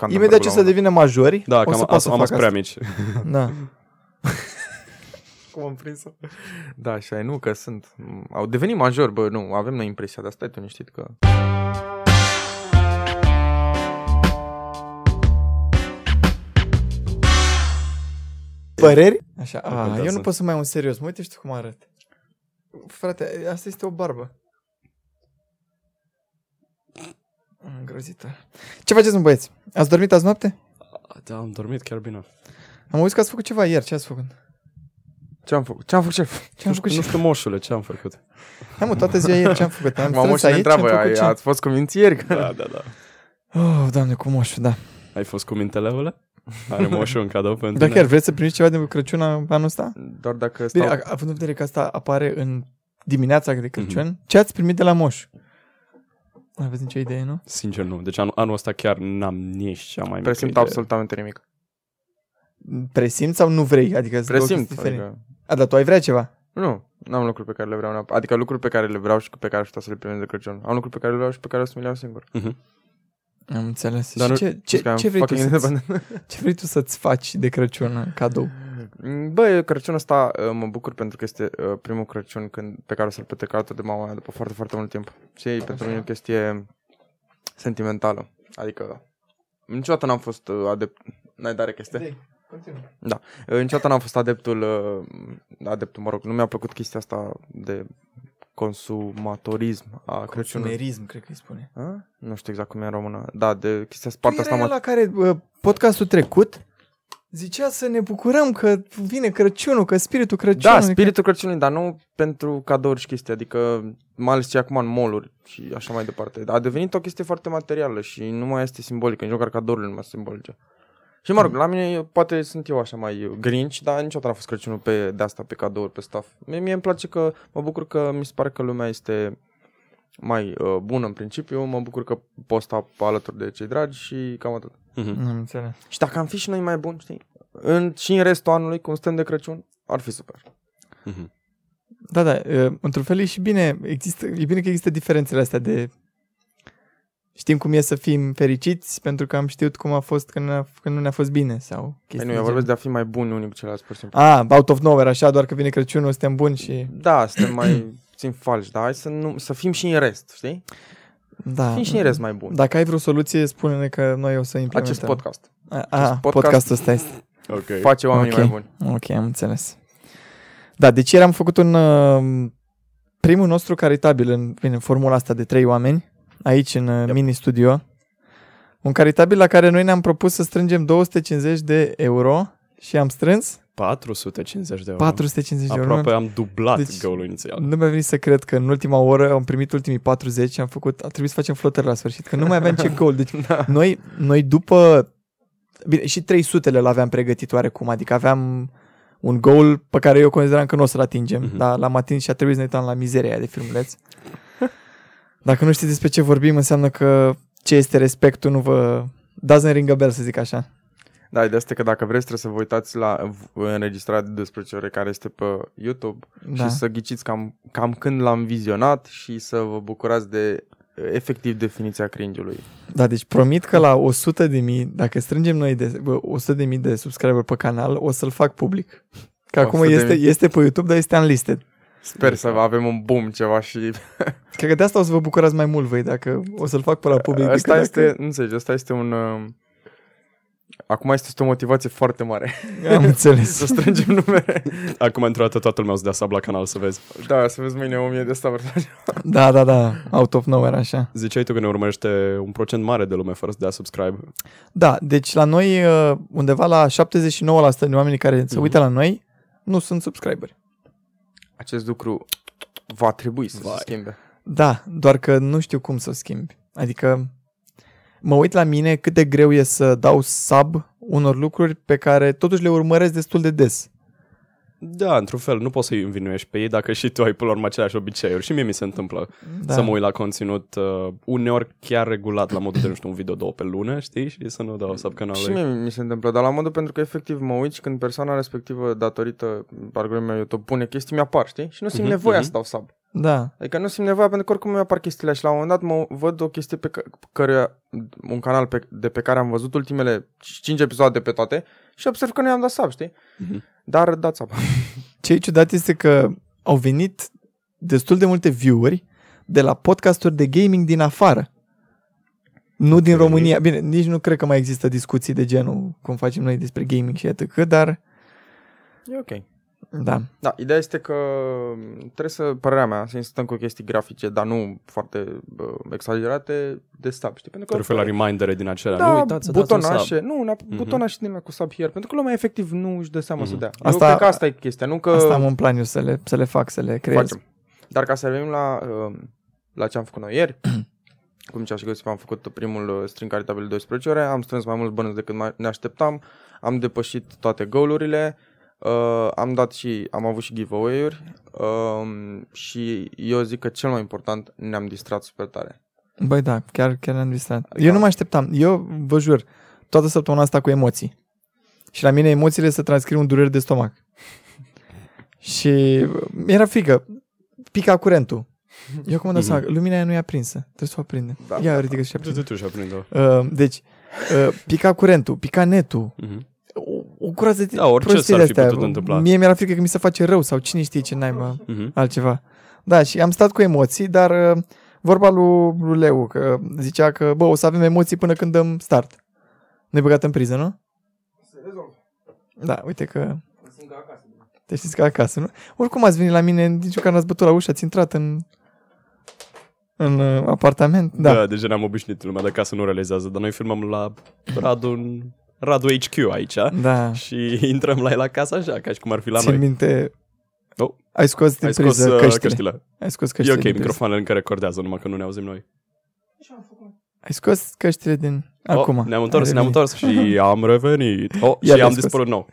Scandenberg Imediat ce la să un moment devină majori, Da, o că să am, poată să am, am facă prea asta. mici. Da. Cum am prins Da, așa e, nu, că sunt. Au devenit majori, bă, nu, avem noi impresia de asta, tu niștit că... Păreri? Așa, Nu a, contează. eu nu pot să mai am un serios. Mă uite, știu cum arăt. Frate, asta este o barbă. Îngrozitor. Ce faceți, mă, băieți? Ați dormit azi noapte? Da, am dormit chiar bine. Am auzit că ați făcut ceva ieri. Ce ați făcut? Ce am făcut? Ce am făcut, șef? Ce am făcut Nu și... știu, moșule, ce am făcut? Hai mă, toată ziua ieri ce am făcut? Am Mamă, strâns și ne aici, întreabă, am făcut ai, ce? ați fost cu mințieri? Da, da, da. Oh, doamne, cu moșul, da. Ai fost cu minteleule? Are moșul un cadou pentru Dar tine? chiar vreți să primiți ceva de Crăciun anul ăsta? Doar dacă Bine, stau... a- având în vedere că asta apare în dimineața de Crăciun, Mhm. ce ați primit de la moș? Nu aveți nicio idee, nu? Sincer, nu. Deci anul, anul ăsta chiar n-am nici cea mai mică Presimt idee. absolutamente nimic. Presimți sau nu vrei? Adică sunt două Presimt. chestii diferite. Adică, A, dar tu ai vrea ceva? nu, n-am lucruri pe care le vreau neapărat. Adică lucruri pe care le vreau și pe care aș putea să le primesc de Crăciun. Am lucruri pe care le vreau și pe care o să mi le iau singur. Mhm. Am înțeles. Dar și nu- ce, ce, Deci că am ce, vrei tu fucking să-ți, independent. ce vrei tu să-ți faci de Crăciun în cadou? Bă, eu Crăciunul ăsta uh, mă bucur pentru că este uh, primul Crăciun când, pe care o să-l petrec alături de mama mea după foarte, foarte mult timp. Și e pentru mine o chestie sentimentală. Adică niciodată n-am fost uh, adept... N-ai dare chestie? Uh, Niciodată n-am fost adeptul, uh, adeptul, mă rog, nu mi-a plăcut chestia asta de consumatorism a Crăciunului. Consumerism, cred că îi spune. A? Nu știu exact cum e în română. Da, de chestia Tu partea asta erai mă... la care uh, podcastul trecut zicea să ne bucurăm că vine Crăciunul, că spiritul Crăciunului... Da, spiritul Crăciunului, dar nu pentru cadouri și chestii, adică mai ales ce e acum în mall și așa mai departe. A devenit o chestie foarte materială și nu mai este simbolică, nici măcar cadourile nu mai sunt simbolice. Și mă rog, la mine eu- poate sunt eu așa mai grinch, dar niciodată n-a fost Crăciunul pe, de asta, pe cadouri, pe stuff. Mie, mie îmi place că, mă bucur că mi se pare că lumea este mai uh, bună în principiu, mă bucur că pot sta alături de cei dragi și cam atât. Mhm. Nu am înțeles. Și dacă am fi și noi mai buni, știi, în, și în restul anului, cum stăm de Crăciun, ar fi super. Mhm. Da, da, uh, într-un fel e și bine, există, e bine că există diferențele astea de știm cum e să fim fericiți pentru că am știut cum a fost când, ne-a, când nu ne-a fost bine sau Păi chestii nu, eu de vorbesc genul. de a fi mai buni unii cu ceilalți, pur și simplu. Ah, out of nowhere, așa, doar că vine Crăciunul, suntem buni și... Da, suntem mai puțin falși, dar hai să, nu, să fim și în rest, știi? Da. Fim și în rest mai buni. Dacă ai vreo soluție, spune-ne că noi o să implementăm. Acest podcast A, a, acest podcast- podcastul ăsta este. Ok. face oamenii Ok. mai buni. Ok, am înțeles. Da, deci ieri am făcut un uh, primul nostru caritabil în, bine, în formula asta de trei oameni, aici în uh, Yep. mini studio. Un caritabil la care noi ne-am propus să strângem 250 de euro și am strâns 450 de euro. 450 de euro. Aproape am dublat Deci- deci, goalul inițial. Nu mi-a venit să cred că în ultima oră am primit ultimii 40 și am făcut, a trebuit să facem flotări la sfârșit, că nu mai aveam ce gol. Deci Da. noi, noi după, bine, și 300 le aveam pregătit oarecum, adică aveam un goal pe care eu consideram că nu o să-l atingem, Mhm. dar l-am atins și a trebuit să ne uităm la mizeria aia de filmuleț. Dacă nu știți despre ce vorbim, înseamnă că ce este respectul nu vă doesn't ring a bell, să zic așa. Da, ideea este că dacă vreți trebuie să vă uitați la v- înregistrarea de 12 ore care este pe YouTube Da. și să ghiciți cam, cam când l-am vizionat și să vă bucurați de efectiv definiția cringe-ului. Da, deci promit că la 100 de mii, dacă strângem noi de, bă, 100 de mii de subscriber pe canal, o să-l fac public. Că acum 100.000. este, este pe YouTube, dar este unlisted. Sper să avem un boom ceva și Cred că de asta o să vă bucurați mai mult voi, dacă o să-l fac pe la public. asta decât este, nu înțelegi, asta este un... uh, Acum este o motivație foarte mare Dacă... Am înțeles. să strângem numere. Acum într-o dată toată lumea o să dea sub la canal să vezi. Da, să vezi mâine 1000 de sabotaje. Da, da, da, out of nowhere, așa. Ziceai tu că ne urmărește un procent mare de lume fără să dea subscribe. Da, deci la noi, uh, undeva la 79% din oamenii care se Mhm. uită la noi, nu sunt subscriberi. Acest lucru va trebui să Vai. se schimbe. Da, doar că nu știu cum să o schimbi. Adică mă uit la mine cât de greu e să dau sub unor lucruri pe care totuși le urmăresc destul de des. Da, într-un fel, nu poți să-i învinuiești pe ei dacă și tu ai până la urmă aceleași obiceiuri. Și mie mi se întâmplă Da. da. să mă uit la conținut uh, uneori chiar regulat la modul de, nu știu, un video două pe lună, știi? Și să nu dau sub Și canalului. mie mi se întâmplă, dar la modul pentru că efectiv mă uit și când persoana respectivă, datorită algoritmului YouTube, pune chestii, mi-apar, știi? Și nu simt Mhm, nevoia mhm. să dau sub. Da. Adică nu simt nevoia pentru că oricum mi apar chestiile și la un moment dat mă văd o chestie pe ca- care, un canal pe, de pe care am văzut ultimele 5 episoade pe toate și observ că nu i-am dat sub, știi? Mhm. Dar dați sub. Ce e ciudat este că au venit destul de multe view-uri de la podcasturi de gaming din afară. Nu din Ok. România. Bine, nici nu cred că mai există discuții de genul cum facem noi despre gaming și etc. Dar, E ok. Da. Da, ideea este că trebuie să, părerea mea, să insistăm cu chestii grafice, dar nu foarte bă, exagerate, de sub, știi? Pentru Te referi la remindere din acelea. da, nu uitați să dați un sub. butonașe, nu, na, Mhm. butonașe din la cu sub here, pentru că lumea efectiv nu își dă seama Mhm. să dea. Asta- Asta, Eu cred că asta e chestia, nu că Asta am în plan eu să le, să le fac, să le creez. facem. Dar ca să revenim la, uh, la ce am făcut noi ieri, cum zicea și Găsip, am făcut primul uh, string caritabil 12 ore, am strâns mai mulți bănuți decât mai- ne așteptam, am depășit toate goal-urile, uh, am dat și, am avut și giveaway-uri um, și eu zic că cel mai important, ne-am distrat super tare. Băi, da, chiar, chiar ne-am distrat. Adică- Eu nu mă așteptam. Eu vă jur, toată săptămâna asta cu emoții. Și la mine emoțiile se transcriu în dureri de stomac. și mi-era frică. Pica curentul. Eu cum îmi dau seama, lumina aia nu e aprinsă. Trebuie să o aprindem. Da, Ia, da, ridică și Tu, aprinde. tu, tu și aprinde Uh, deci, uh, pica curentul, pica netul, Mhm. O, o groază de Da, orice prostii s-ar de fi astea. putut întâmpla. Mie mi-era frică că mi se face rău sau cine știe ce naiba Mhm. altceva. Da, și am stat cu emoții, dar uh, vorba lui, lui Leu, că zicea că, bă, o să avem emoții până când dăm start. Ne băgat în priză, nu? Da, uite că te știți ca acasă, nu? Oricum ați venit la mine, nici măcar n-ați bătut la ușă, ați intrat în în uh, apartament. Da. Da. deja ne-am obișnuit, lumea de casă nu realizează, dar noi filmăm la Radu, în Radu HQ aici Da. și intrăm la el acasă așa, ca și cum ar fi la Țin noi. minte, Oh. ai scos din Ai scos priză uh, căștile. căștile. Ai scos E căștile ok, din priză. microfoanele încă recordează, numai că nu ne auzim noi. Ai scos căștile din... Acum. Oh, ne-am întors, Ai ne-am revenit. întors și am revenit. Oh, Ia și am le-ai scos. dispărut nou.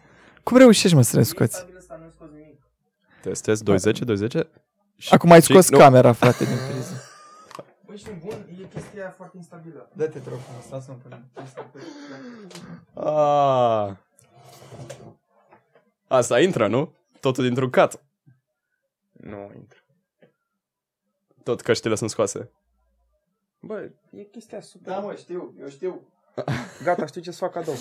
Cum reușești, mă, să le scoți? Test, test, 20, 20. Și- Acum ai și- scos nu. camera, frate, din priză. Băi, știi, bun, e chestia foarte instabilă. Dă-te, te rog, frumos, lasă-mă până. Ah. Asta intră, nu? Totul dintr-un cat. Nu intră. Tot căștile sunt scoase. Bă, e chestia super... Da, mă, știu, eu știu. Gata, știu ce să fac cadou.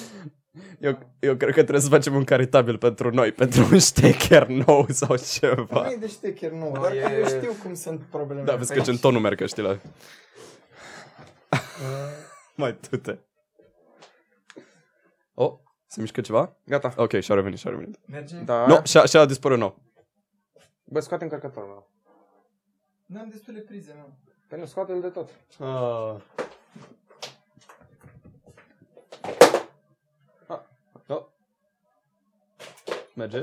Eu, eu cred că trebuie să facem un caritabil pentru noi, pentru un ștecher nou sau ceva. Nu e de ștecher nou, Nu, dar e- că eu știu cum sunt problemele. Da, vezi că ce în tonul merg căștile. Mai tu-te. Oh, se mișcă ceva? Gata. Ok, și-a revenit, și-a revenit. Merge? Da. Nu, și-a, și-a dispărut nou. Bă, scoate încărcătorul meu. N-am destule prize, nu. Păi nu, scoate-l de tot. Ah. Ah. Merge?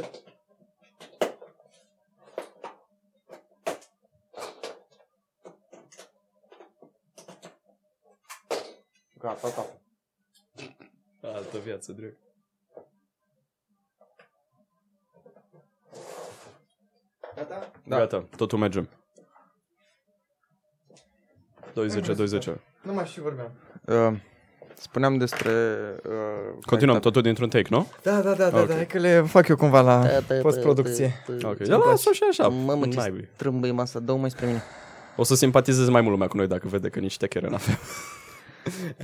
Gata, gata. Altă viață, drept. Gata? Da. Gata, totul merge. 20, 20. Nu mai știu vorbeam. Uh, spuneam despre... Uh, Continuăm, calitate. totul dintr-un take, nu? Da, da, da, da, Ok. da, hai că le fac eu cumva la postproducție. Ok, da, lasă și așa. Mamă, ce Naibii. strâmbăi masa, dă mai spre mine. O să simpatizeze mai mult lumea cu noi dacă vede că nici ștechere n-avem.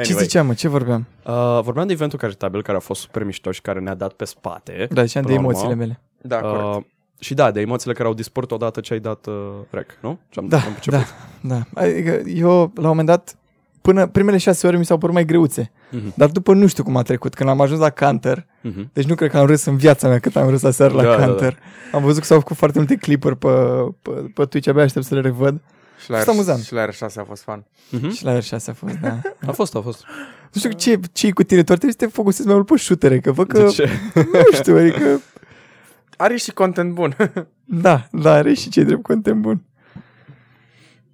Ce ziceam, mă, ce vorbeam? Uh, vorbeam de eventul caritabil care a fost super mișto și care ne-a dat pe spate. Da, și am de Până la urmă, emoțiile mele. Da, corect. Uh, și da, de emoțiile care au dispărut odată ce ai dat uh, rec, nu? Ce am, Da, am început. da, da. Adică eu, la un moment dat, până primele șase ore mi s-au părut mai greuțe. Mhm. Dar după nu știu cum a trecut. Când am ajuns la Canter, Mhm. deci nu cred că am râs în viața mea cât am râs aseară la Da, da, Canter. Am văzut că s-au făcut foarte multe clipuri pe, pe, pe Twitch, abia aștept să le revăd. și la, fost amuzant. și la R6 a fost fan. Mhm. Și la R6 a fost, da. A fost, a fost. Nu știu ce, ce cu tine, tu ar trebui să te focusezi mai mult pe shootere, că văd că, De ce? nu știu, adică, Are și content bun. da, da, are și ce drept content bun.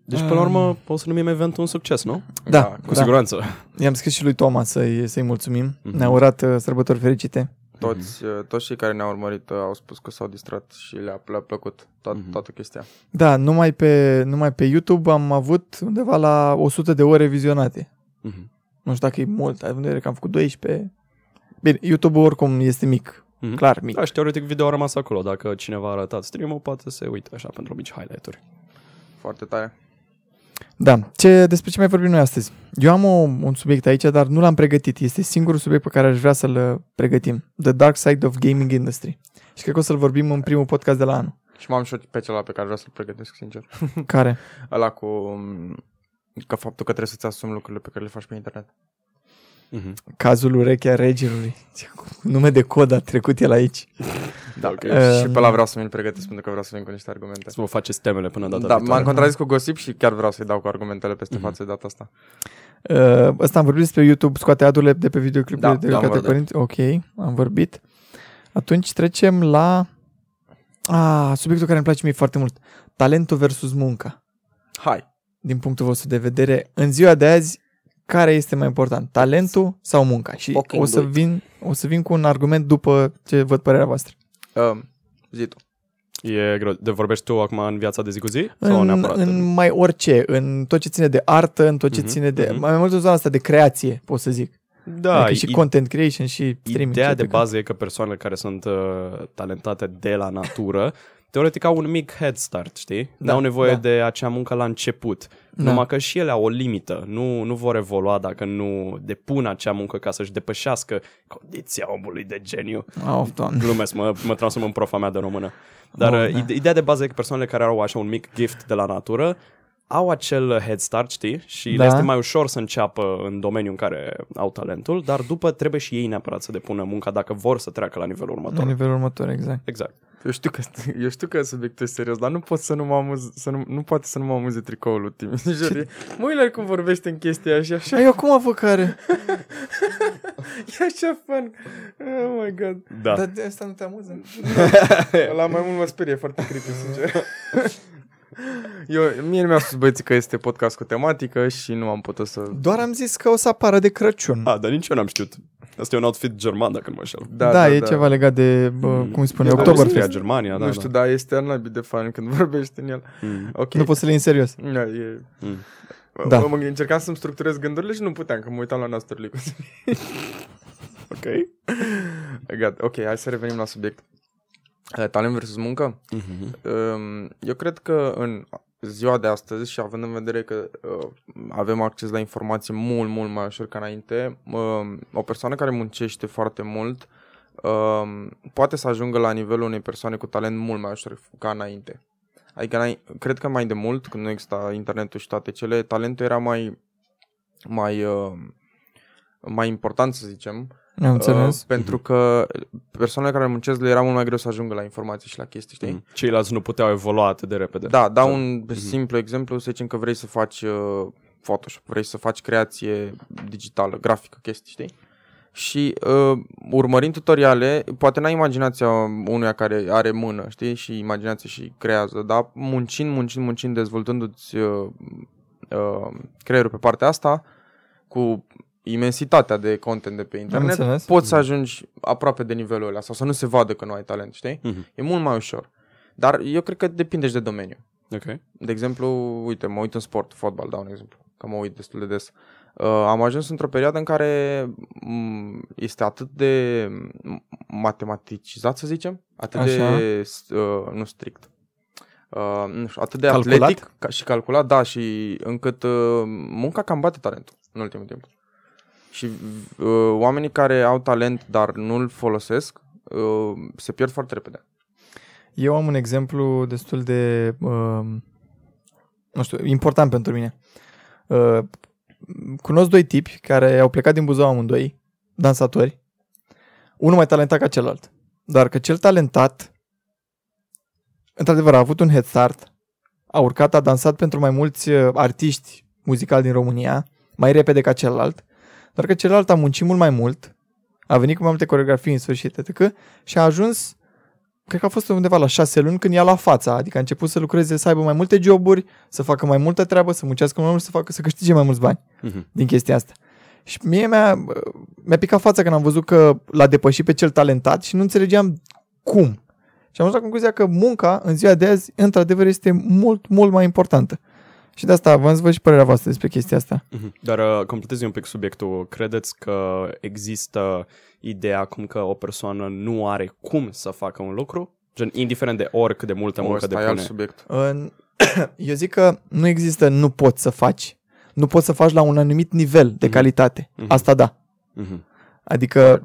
Deci, până la urmă, o să numim eventul un succes, nu? Da, Cu da. siguranță. I-am scris și lui Toma să-i, să-i mulțumim. Mhm. Ne-a urat uh, sărbători fericite. Toți, uh, toți cei care ne-au urmărit uh, au spus că s-au distrat și le-a, le-a plăcut toată, Mhm. toată chestia. Da, numai pe, numai pe YouTube am avut undeva la 100 de ore vizionate. Mhm. Nu știu dacă e mult, ai în vedere că am făcut 12. Bine, YouTube-ul oricum este mic, Mhm. clar mic. Da, și teoretic video a rămas acolo. Dacă cineva a arătat stream-ul, poate se uită așa pentru mici highlight-uri. Foarte tare. Da. Ce, despre ce mai vorbim noi astăzi? Eu am o, un subiect aici, dar nu l-am pregătit. Este singurul subiect pe care aș vrea să-l uh, pregătim. The Dark Side of Gaming Industry. Și cred că o să-l vorbim în primul podcast de la anul. Și m-am și pe celălalt pe care vreau să-l pregătesc, sincer. Care? Ăla cu... um, Că faptul că trebuie să-ți asumi lucrurile pe care le faci pe internet. Mhm. Cazul urechea regelului. Ce cu Nume de cod a trecut el aici. Da, Ok. okay. și Um, pe ăla vreau să mi-l pregătesc pentru că vreau să vin cu niște argumente. Să vă faceți temele până data Da, m-am viitoare. contrazis cu Gossip și chiar vreau să-i dau cu argumentele peste Mhm. față de data asta. Uh, ăsta am vorbit despre YouTube, scoate adurile de pe videoclipurile Da, de da, am către vorbit. părinți. Ok, am vorbit. Atunci trecem la ah, subiectul care îmi place mie foarte mult. Talentul versus munca. Hai! Din punctul vostru de vedere, în ziua de azi, care este mai important? Talentul sau munca? Și Fucking o să, do it. vin, o să vin cu un argument după ce văd părerea voastră. Um, zi tu. E greu. De vorbești tu acum în viața de zi cu zi? Sau În, neapărat? în mai orice, în tot ce ține de artă, în tot ce Mhm, ține de, mhm. mai mult în zona asta de creație, pot să zic. Da, adică și i- content creation și streaming. Ideea ce de pe bază e că persoanele care sunt uh, talentate de la natură, teoretic au un mic head start, știi? Da, N-au nevoie da. de acea muncă la început. Da. Numai că și ele au o limită. Nu, nu vor evolua dacă nu depun acea muncă ca să-și depășească condiția omului de geniu. Oh, doamne. Glumesc, mă, mă transform în profa mea de română. Dar Oh, oh, da. ide- ideea de bază e că persoanele care au așa un mic gift de la natură au acel head start, știi? Și Da. le este mai ușor să înceapă în domeniul în care au talentul, dar după trebuie și ei neapărat să depună munca dacă vor să treacă la nivelul următor. La nivelul următor, exact. Exact. Eu știu că, eu știu că subiectul e serios, dar nu pot să nu mă amuz, să nu, nu poate să nu mă amuze tricoul lui Timi. Sincer, e- Mă uit la el cum vorbește în chestia și așa, Ai, acum vă care? e așa fun. Oh my god. Da. Dar de asta nu te amuză? La mai mult mă sperie foarte creepy, sincer. Eu, mie nu mi-a spus băieții că este podcast cu tematică și nu am putut să... Doar am zis că o să apară de Crăciun. A, dar nici eu n-am știut. Asta e un outfit german, dacă nu mă înșel. Da, da, e ceva legat de, bă, Mm. cum îi spune, E Austria, Oktoberfest. Germania, da. nu știu, dar este al de fan când vorbește în el. Da. Mm. Ok. Nu poți să le iei în serios. Da, e... Mm. Da. Da. Mă, încercam să-mi structurez gândurile și nu puteam, că mă uitam la nasturile cu Ok. Gata, ok, hai să revenim la subiect. Eh, Talent versus muncă? Mm-hmm. Um, Eu cred că în ziua de astăzi și având în vedere că uh, avem acces la informații mult, mult mai ușor ca înainte, um, o persoană care muncește foarte mult um, poate să ajungă la nivelul unei persoane cu talent mult mai ușor ca înainte. Adică, înainte- cred că mai de mult, când nu exista internetul și toate cele, talentul era mai, mai, uh, mai important, să zicem, Am înțeles. Uh, pentru că persoanele care muncesc le era mult mai greu să ajungă la informații și la chestii, știi? Mm. Ceilalți nu puteau evolua atât de repede. Da, dau un simplu exemplu, să zicem că vrei să faci uh, Photoshop, vrei să faci creație digitală, grafică, chestii, știi? Și uh, urmărind tutoriale, poate n-ai imaginația unuia care are mână, știi? Și imaginație și creează, dar muncind, muncind, muncind, dezvoltându-ți uh, uh, creierul pe partea asta, cu imensitatea de content de pe internet, înțeles. poți să ajungi aproape de nivelul ăla sau să nu se vadă că nu ai talent, știi? Mhm. E mult mai ușor. Dar eu cred că depinde și de domeniu. Ok. De exemplu, uite, mă uit în sport, fotbal, dau un exemplu, că mă uit destul de des. Uh, am ajuns într-o perioadă în care m, este atât de m, matematicizat, să zicem, atât Așa. de, s- uh, nu strict, uh, nu știu, atât de Calculat? atletic ca și calculat, da, și încât uh, munca cam bate talentul în ultimul timp. Și uh, oamenii care au talent, dar nu-l folosesc, uh, se pierd foarte repede. Eu am un exemplu destul de, uh, nu știu, important pentru mine. Uh, cunosc doi tipi care au plecat din Buzău amândoi, dansatori, unul mai talentat ca celălalt. Dar că cel talentat, într-adevăr, a avut un head start, a urcat, a dansat pentru mai mulți uh, artiști muzicali din România, mai repede ca celălalt, doar că celălalt a muncit mult mai mult, a venit cu mai multe coreografii în sfârșit, etc. și a ajuns cred că a fost undeva la șase luni când i-a luat fața, adică a început să lucreze, să aibă mai multe joburi, să facă mai multă treabă, să muncească mai mult, să, facă, să câștige mai mulți bani Mhm. din chestia asta. Și mie mi-a, mi-a picat fața când am văzut că l-a depășit pe cel talentat și nu înțelegeam cum. Și am ajuns la concluzia că munca în ziua de azi, într-adevăr, este mult, mult mai importantă. Și de asta v-am să văd și părerea voastră despre chestia asta. Mhm. Dar uh, completezi un pic subiectul. Credeți că există ideea acum că o persoană nu are cum să facă un lucru? Gen, indiferent de oricât de multă O, muncă ăsta e alt depune. subiect. În, Eu zic că nu există nu poți să faci. Nu poți să faci la un anumit nivel de Mhm. calitate. Mhm. Asta da. Mhm. Adică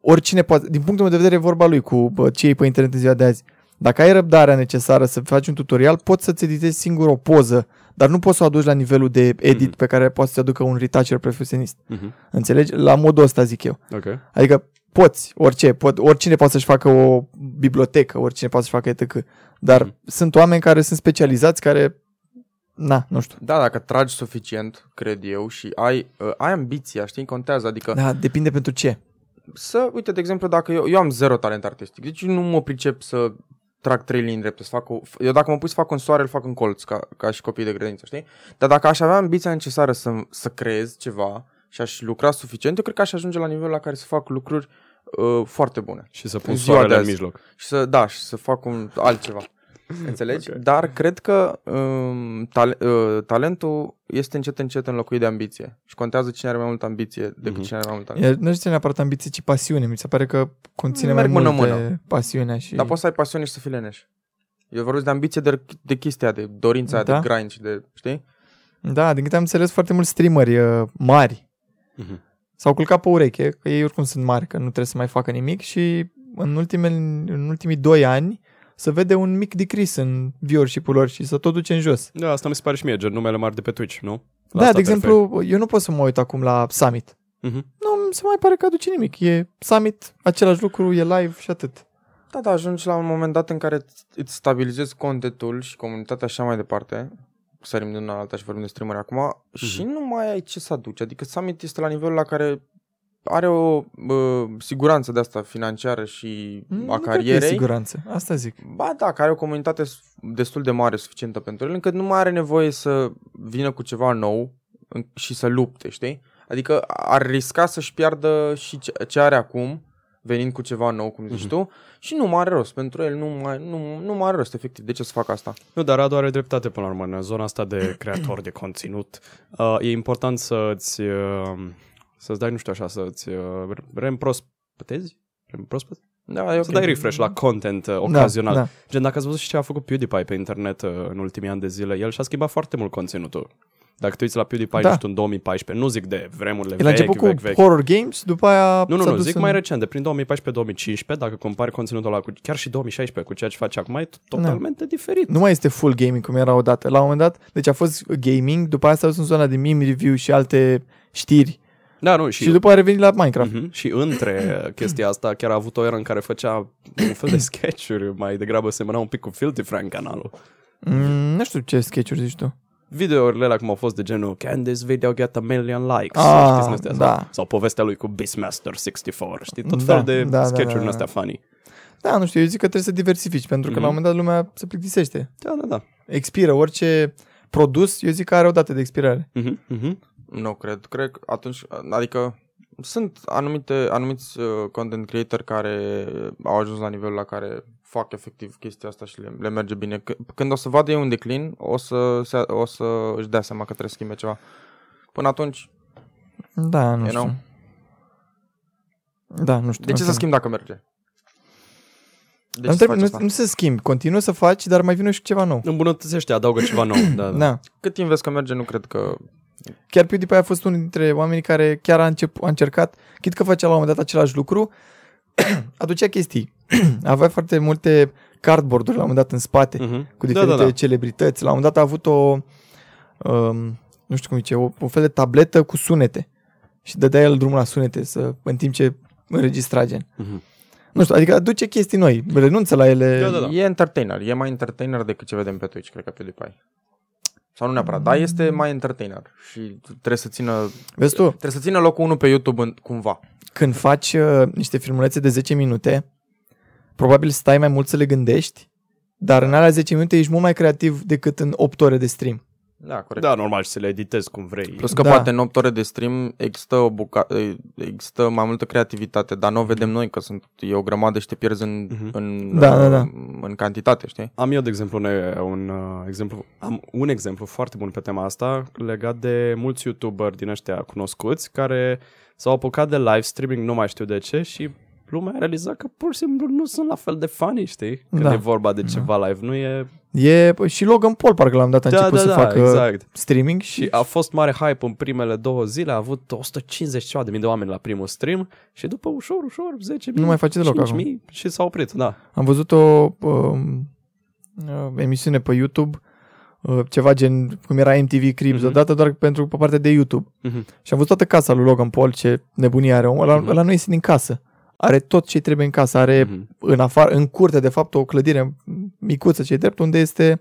oricine poate, din punctul meu de vedere, e vorba lui cu bă, ce iei pe internet în ziua de azi. Dacă ai răbdarea necesară să faci un tutorial, poți să-ți editezi singur o poză, dar nu poți să o aduci la nivelul de edit Mhm. pe care poate să-ți aducă un retoucher profesionist. Mhm. Înțelegi? La modul ăsta zic eu. Ok. Adică poți, orice, pot, oricine poate să-și facă o bibliotecă, oricine poate să-și facă etc. Dar Mhm. sunt oameni care sunt specializați, care, na, nu știu. Da, dacă tragi suficient, cred eu, și ai, uh, ai ambiția, știi, contează. Adică Da, depinde pentru ce. să, uite, de exemplu, dacă eu, eu am zero talent artistic, deci nu mă pricep să trag trei linii drepte, să fac o, eu dacă mă pui să fac un soare, îl fac în colț, ca, ca și copii de grădiniță, știi? Dar dacă aș avea ambiția necesară să, să creez ceva și aș lucra suficient, eu cred că aș ajunge la nivelul la care să fac lucruri uh, foarte bune. Și să pun În ziua soarele de în azi. mijloc. Și să, da, și să fac un altceva. Înțelegi? Ok. Dar cred că um, tale, uh, talentul este încet încet înlocuit de ambiție. Și contează cine are mai multă ambiție decât Mhm. cine are mai mult talent. E, nu știu neapărat ambiție, ci pasiune. Mi se pare că conține Merg mai mână-mână. multe pasiunea și... Dar poți să ai pasiune și să fii leneș. Eu vorbesc de ambiție de, de chestia, de dorința, Da? de grind și de, știi? Da, din câte am înțeles, foarte mulți streameri uh, mari Mhm. s-au culcat pe ureche, că ei oricum sunt mari, că nu trebuie să mai facă nimic și în, ultimele, în ultimii doi ani se vede un mic decrease în viewership-ul lor și să tot duce în jos. Da, asta mi se pare și mie, gen numele mari de pe Twitch, nu? La da, asta de te exemplu, eu nu pot să mă uit acum la Summit. referi. Mhm. Nu mi se mai pare că aduce nimic. E Summit, același lucru, e live și atât. Da, da, ajungi la un moment dat în care îți- îți stabilizezi contentul și comunitatea așa mai departe. Sărim de una la alta și vorbim de streameri acum. Și nu mai ai ce să aduci. Adică Summit este la nivelul la care are o uh, siguranță de asta financiară și Nu a cred că e carierei. siguranță. Asta zic. Ba da, care are o comunitate s- destul de mare, suficientă pentru el, încât nu mai are nevoie să vină cu ceva nou în- și să lupte, știi? Adică ar risca să-și piardă și ce, ce are acum, venind cu ceva nou, cum zici Mhm. tu, și nu mai are rost. Pentru el nu mai, nu, nu mai are rost, efectiv. De ce să fac asta? Nu, dar Radu are dreptate până la urmă. În zona asta de creator de conținut, uh, e important să-ți, uh, să-ți dai, nu știu așa, să-ți uh, reîmprospătezi? Reîmprospăt? Da, e Să dai refresh la content uh, Da, ocazional. da. Gen, dacă ați văzut și ce a făcut PewDiePie pe internet uh, în ultimii ani de zile, el și-a schimbat foarte mult conținutul. Dacă te uiți la PewDiePie, Da. nu știu, în 2014, nu zic de vremurile El a vechi, început cu vechi, vechi. horror games, după aia Nu, nu, s-a nu, dus zic în... mai recent, de prin 2014-2015, dacă compari conținutul ăla cu chiar și 2016 cu ceea ce face acum, e totalmente diferit. Nu mai este full gaming cum era odată. La un moment dat, deci a fost gaming, după aia s-a dus în zona de meme review și alte știri Da, nu, și, și, și după a revenit la Minecraft. Mhm. Și între chestia asta chiar a avut o eră în care făcea un fel de sketch-uri, mai degrabă semăna un pic cu Filthy Frank canalul. Mm, nu știu ce sketch-uri zici tu. Videourile alea cum au fost de genul Can this video get a million likes? Ah, știți, din astea, da. sau, sau povestea lui cu Beastmaster64, știi? Tot Da, fel de da, da, sketch-uri da, în da. astea funny. Da, nu știu, eu zic că trebuie să diversifici, pentru că Mhm. la un moment dat lumea se plictisește. Da, da, da. Expiră orice produs, eu zic că are o dată de expirare. Mhm, mhm. Nu cred. Cred că atunci, adică sunt anumite, anumiți uh, content creator care au ajuns la nivelul la care fac efectiv chestia asta și le, le merge bine. C- când o să vadă ei un declin, o să, se, o să își dea seama că trebuie să schimbe ceva. Până atunci, Da, nu You știu. know? Da, nu știu. de ce să schimb dacă merge? De Nu, ce să trebuie, faci nu, asta? nu să schimbi, continuă să faci, dar mai vine și cu ceva nou. Îmbunătățește, adaugă ceva nou. Da, da. Da. Cât timp vezi că merge, nu cred că... Chiar PewDiePie a fost unul dintre oamenii care chiar a, încep, a încercat, chit că făcea la un moment dat același lucru, aducea chestii. Avea foarte multe cardboard-uri la un moment dat în spate, Mhm. cu Da, diferite da, da. celebrități. La un moment dat a avut o, um, nu știu cum zice, o, o fel de tabletă cu sunete. Și dădea el drumul la sunete să, în timp ce înregistra gen. Mhm. Nu știu, adică aduce chestii noi, renunță la ele. Da, da, da. E entertainer, e mai entertainer decât ce vedem pe Twitch, cred că PewDiePie. Sau nu neapărat, dar este mai entertainer și trebuie să țină, Vezi tu, trebuie să țină locul 1 pe YouTube în, cumva. când faci uh, niște filmulețe de 10 minute, probabil stai mai mult să le gândești, dar în alea 10 minute ești mult mai creativ decât în 8 ore de stream. Da, corect. Da, normal, și să le editezi cum vrei. Plus că Da. poate în 8 ore de stream există, o buca- există mai multă creativitate, dar nu o vedem noi că sunt, e o grămadă și te pierzi în, Mhm. în, Da, da, da. în cantitate, știi? Am eu, de exemplu, un, un, uh, exemplu, am un exemplu foarte bun pe tema asta legat de mulți youtuberi din ăștia cunoscuți care s-au apucat de live streaming, nu mai știu de ce, și lumea a realizat că pur și simplu nu sunt la fel de funny, știi? Când Da. e vorba de ceva live. Nu e... E și Logan Paul, parcă l-am dat a Da, început da, să da, facă exact. streaming Și și a fost mare hype în primele două zile, a avut 150 ceva de mii de oameni la primul stream și după ușor, ușor, 10 Nu mai face deloc acum. și s-a oprit, da. am văzut o um, uh, emisiune pe YouTube uh, ceva gen cum era MTV Cribs, Mhm. odată doar pentru pe partea de YouTube. Mhm. Și am văzut toată casa lui Logan Paul, ce nebunie are omul. Ăla, Mhm. ăla nu iese din casă. Are tot ce trebuie în casă. Are Mhm. în afară, în curte, de fapt, o clădire micuță ce drept, unde este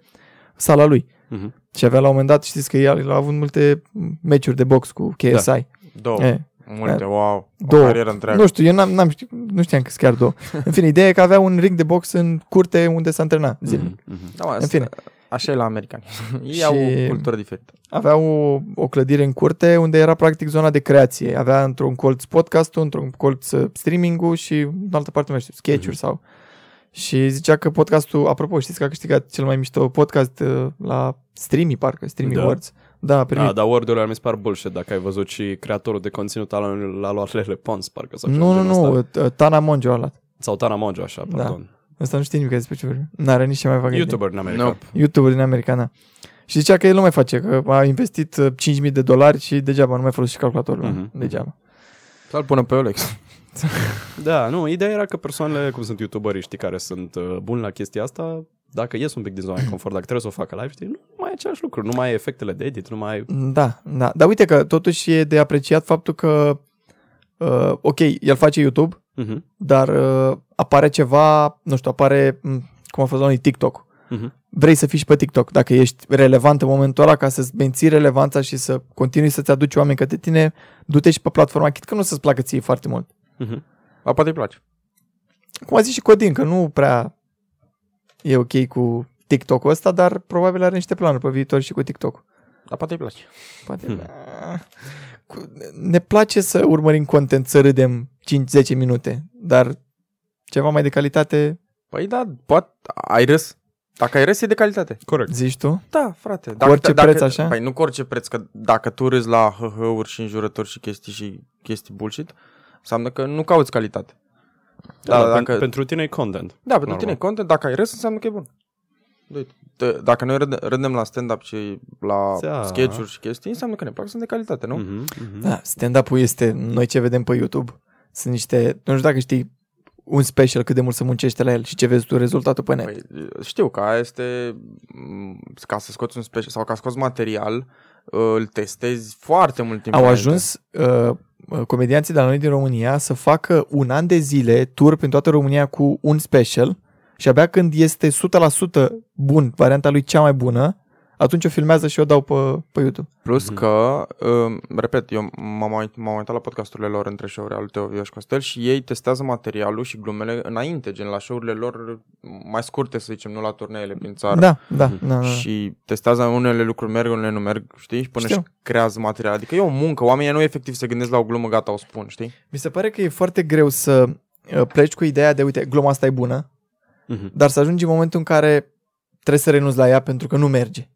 sala lui. Mhm. Și avea la un moment dat, știți că el a avut multe meciuri de box cu KSI. Două. E, Multe, wow. O Două. carieră întreagă. nu știu, eu n-am, n-am știu, nu știam că sunt chiar două. În fine, ideea e că avea un ring de box în curte unde s-a antrenat zilnic. Mhm. Mhm. Da, mă, În fine. Așa e la americani. Ei Și- au o cultură diferită. Avea o, o clădire în curte unde era practic zona de creație. Avea într-un colț podcastul, într-un colț uh, streaming-ul și în altă parte, nu știu, sketch-uri sau... Și zicea că podcastul, apropo, știți că a câștigat cel mai mișto podcast uh, la Streamy, parcă, Streamy Da? Awards. Da, a primit. Da, dar word-urile mi se par bullshit dacă ai văzut și creatorul de conținut al l-a luat Lele Pons, parcă sau ceva nu, nu, genul nu, ăsta. uh, Tana Monjo a luat. Sau Tana Mojo, așa, Da. Pardon. Ăsta nu știe nimic despre ce vorbim. N-are nici ce mai facă. YouTuber în America. Nope. YouTuber din America, da. Și zicea că el nu mai face, că a investit uh, 5.000 de dolari și degeaba nu mai folosește calculatorul. Mhm. Degeaba. Să-l pună pe Olex. Da, nu, ideea era că persoanele, cum sunt youtuberii, știi, care sunt uh, buni la chestia asta, dacă ies un pic din zona de confort, dacă trebuie să o facă live, știi, nu mai e același lucru, nu mai e efectele de edit, nu mai e... Da, da. Dar uite că totuși e de apreciat faptul că, uh, ok, el face YouTube, Uh-huh. dar uh, apare ceva, nu știu, apare, m, cum a fost la noi, TikTok. Uh-huh. Vrei să fii și pe TikTok. Dacă ești relevant în momentul ăla ca să-ți menții relevanța și să continui să-ți aduci oameni către tine, du-te și pe platforma, chit că nu să-ți placă ție foarte mult. Uh-huh. A, poate îi place. Cum a zis și Codin, că nu prea e ok cu TikTok-ul ăsta, dar probabil are niște planuri pe viitor și cu TikTok. Dar poate îi place. Poate. Hmm. Da. Cu- Ne place să urmărim content, să râdem 5-10 minute, dar ceva mai de calitate, Păi da, poate, ai râs. Dacă ai râs, e de calitate. Corect. zici tu? Da, frate. Cu orice preț, așa? Păi nu cu orice preț, că dacă tu râzi la hăhăuri și înjurători și chestii și chestii bullshit, înseamnă că nu cauți calitate. Da, Da, da, dacă- pen- pentru tine e content. Da, pentru Normal. tine e content, dacă ai râs, înseamnă că e bun. Uite, te- Dacă noi râde- râdem la stand-up și la Da. sketch-uri și chestii, înseamnă că ne plac, sunt de calitate, nu? Uh-huh. Uh-huh. Da, stand-up-ul este, noi ce vedem pe YouTube, sunt niște, nu știu dacă știi un special cât de mult se muncește la el și ce vezi tu rezultatul pe net. Păi, știu că aia este m, ca să scoți un special sau ca să scoți material, îl testezi foarte mult timp. Au înainte. ajuns uh, uh, comedianții de la noi din România să facă un an de zile tur prin toată România cu un special și abia când este 100% bun, varianta lui cea mai bună, atunci o filmează și o dau pe, pe YouTube. Plus Mhm. că, um, repet, eu m-am, uit- m-am uitat la podcasturile lor între show-uri al Teo Vio și Costel și ei testează materialul și glumele înainte, gen la show-urile lor mai scurte, să zicem, nu la turneele prin țară. Da, da, da, da. Și testează unele lucruri merg, unele nu merg, știi? Și până Știu. și creează material. Adică e o muncă, oamenii nu efectiv se gândesc la o glumă, gata, o spun, știi? Mi se pare că e foarte greu să uh, pleci cu ideea de, uite, gluma asta e bună, Uh-huh. dar să ajungi în momentul în care trebuie să renunți la ea pentru că nu merge.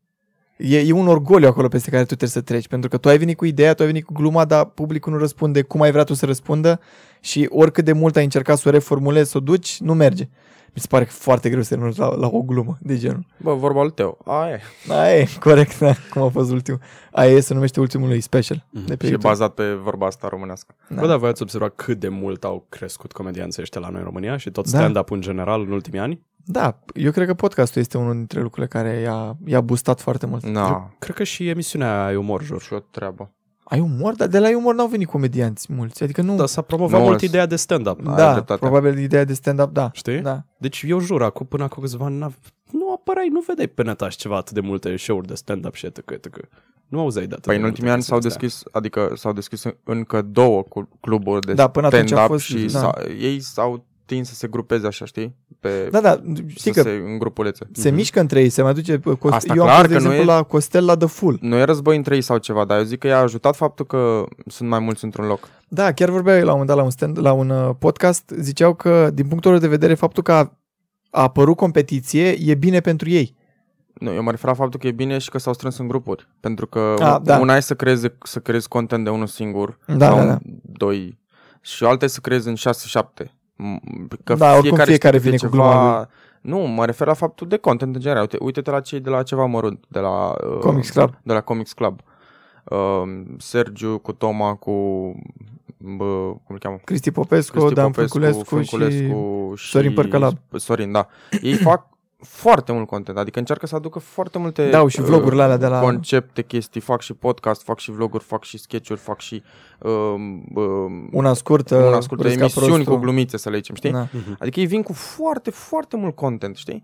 E, e un orgoliu acolo peste care tu trebuie să treci, pentru că tu ai venit cu ideea, tu ai venit cu gluma, dar publicul nu răspunde cum ai vrea tu să răspundă și oricât de mult ai încercat să o reformulezi, să o duci, nu merge. Mi se pare că e foarte greu să renunți la, la o glumă de genul. Bă, vorba lui Teo. Aia e. Aia e, corect, da, cum a fost ultimul. Aia e, se numește ultimul lui special. Mhm. De pe Și e YouTube. bazat pe vorba asta românească. Bă, da, voi ați observat cât de mult au crescut comedianții ăștia la noi în România și tot Da. stand-up în general în ultimii ani? Da, eu cred că podcastul este unul dintre lucrurile care i-a, i-a boostat foarte mult. Na, Cred că și emisiunea ai umor, jur. și o treabă. Ai umor? Dar de la umor n-au venit comedianți mulți. Adică nu... Da, s-a promovat Nu, mult s- ideea de stand-up. ai da dreptate. probabil ideea de stand-up, da. Știi? Da. Deci eu jur, acum, până acum câțiva ani, n-av- nu apărai, nu vedeai pe net așa ceva atât de multe show-uri de stand-up și etc. etc. Nu auzeai de atât Păi de în multe ultimii ani s-au chestii astea. deschis, adică s-au deschis încă două cu- cluburi de Da, până atunci a stand-up fost- și da. s-au, ei s-au tins să se grupeze așa, știi? Pe, Da, da, știi să că se, în grupulețe. se mișcă între ei, se mai duce... Cost... Mhm. Asta eu am clar fost, de că nu exemplu, e- la Costel la The Full. Nu e război între ei sau ceva, dar eu zic că i-a ajutat faptul că sunt mai mulți într-un loc. Da, chiar vorbeau la un moment dat la un, stand, la un uh, podcast, ziceau că, din punctul lor de vedere, faptul că a, a apărut competiție e bine pentru ei. Nu, eu mă refer la faptul că e bine și că s-au strâns în grupuri. Pentru că A, a, da. una e să creezi, să creezi content de unul singur Da, sau da, în da. doi și alta e să creezi în 6-7 m- că Da, oricum fiecare știe vine câte cu gluma Nu, mă refer la faptul de content în general. Uite, uite-te la cei de la ceva mărunt, de la... Uh, Comics Club. De la Comics Club. Uh, Sergiu cu Toma, cu... Bă, cum îl cheamă? Cristi Popescu, Cristi Dan Popescu, Frânculescu, Frânculescu și Sorin Părcălab. Sorin, da. Ei fac foarte mult content, adică încearcă să aducă foarte multe Da, și vlogurile alea de la- concepte, chestii, fac și podcast, fac și vloguri, fac și sketch-uri, fac și um, um, una scurtă, una scurtă Râs ca emisiuni prostul. cu glumițe, să le zicem, știi? Da. Adică ei vin cu foarte, foarte mult content, știi?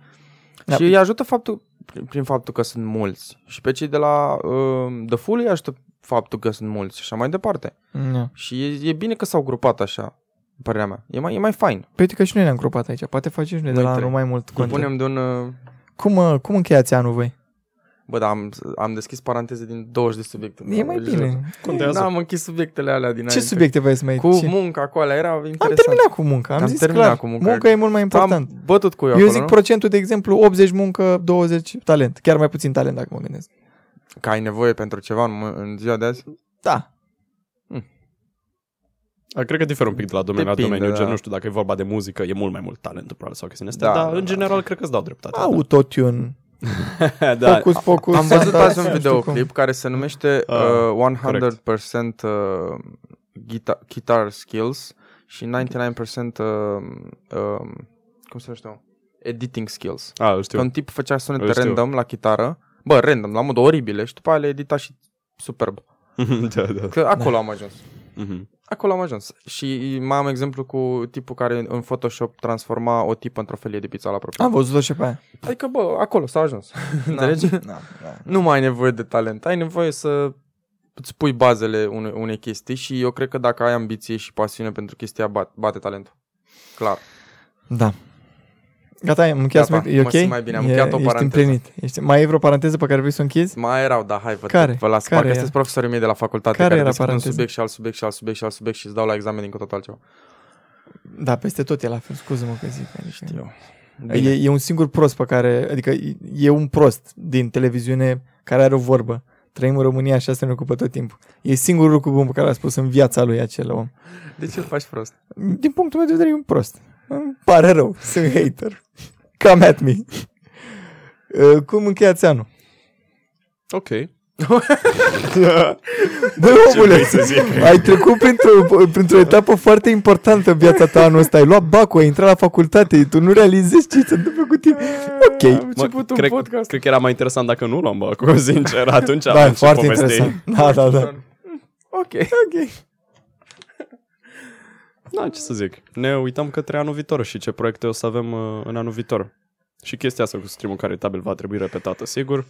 Da. Și îi ajută faptul, prin, prin faptul că sunt mulți. Și pe cei de la uh, The Full îi ajută faptul că sunt mulți și așa mai departe. Da. Și e, e bine că s-au grupat așa, părerea mea. E mai, e mai fain. Păi uite că și noi ne-am grupat aici. Poate facem și noi de Noi la trei. anul mai mult content. Punem de un... Uh, Cum, uh, cum încheiați anul voi? bă, da, am, am deschis paranteze din 20 de subiecte. E mai Jur. bine. Contează. Da, am închis subiectele alea Ce dinainte. subiecte vrei să mai Cu ce? munca cu alea, era interesant. Am terminat cu munca, am, Am zis terminat clar. cu munca. Munca e mult mai important. Am bătut cu eu, Eu acolo, zic nu? procentul, de exemplu, 80 muncă, 20 talent. Chiar mai puțin talent, dacă mă gândesc. Că ai nevoie pentru ceva în, în ziua de azi? Da. A, Cred că diferă un pic de la domeniu Depinde, la domeniu, da. gen, nu știu, dacă e vorba de muzică, e mult mai mult talentul, probabil, sau chestiile astea, Da, dar da, în da. general cred că îți dau dreptate. Autotune. da. Da. Focus, focus. Am văzut da, azi un nu știu videoclip care se numește Ah, uh, 100% uh, guitar, guitar skills și 99% uh, um, cum se numește? mă? Editing skills. A, îl Că știu. un tip făcea sunete Îl știu. random la chitară, bă, random, la modul oribile și după aia le edita și superb. da, da. Că acolo am ajuns. Mhm. Acolo am ajuns. Și mai am exemplu cu tipul care în Photoshop transforma o tipă într-o felie de pizza la propriu. Am văzut-o și pe aia. Adică, bă, acolo s-a ajuns. Înțelegi? Da, da. Nu mai ai nevoie de talent, ai nevoie să îți pui bazele unei, unei chestii și eu cred că dacă ai ambiție și pasiune pentru chestia, bat, bate talentul. Clar. Da. Gata, am încheiat. Gata, e mă ok? simt mai bine, am E- încheiat o ești paranteză. împlinit. Ești... Mai e vreo paranteză pe care vrei să o închizi? Mai erau, da, hai, vă, Care? vă las. Care Parcă era? sunteți profesorii mei de la facultate Care care, era discută un paranteza? subiect și alt subiect și alt subiect și alt subiect și îți dau la examen din cu totul altceva. Da, peste tot e la fel. Scuză-mă că zic. Adică... Eu. E, e un singur prost pe care, adică e- e un prost din televiziune care are o vorbă. Trăim în România și asta ne ocupă tot timpul. E singurul lucru bun pe care l-a spus în viața lui acel om. De ce îl faci prost? Din punctul meu de vedere e un prost. Îmi pare rău, sunt hater. Come at me. Uh, Cum încheiați anul? Ok. Băi, omule, ai trecut printr-o, printr-o etapă foarte importantă în viața ta anul ăsta. Ai luat bacul, ai intrat la facultate, tu nu realizezi ce se întâmplă cu tine. Ok. Am început un cred, podcast. cred că era mai interesant dacă nu luam bacul, sincer, atunci Da, aveam ce foarte povesti. interesant. Da, da, da. Ok. Ok. Da, ce să zic. Ne uităm către anul viitor și ce proiecte o să avem uh, în anul viitor. Și chestia asta cu streamul caritabil va trebui repetată, sigur.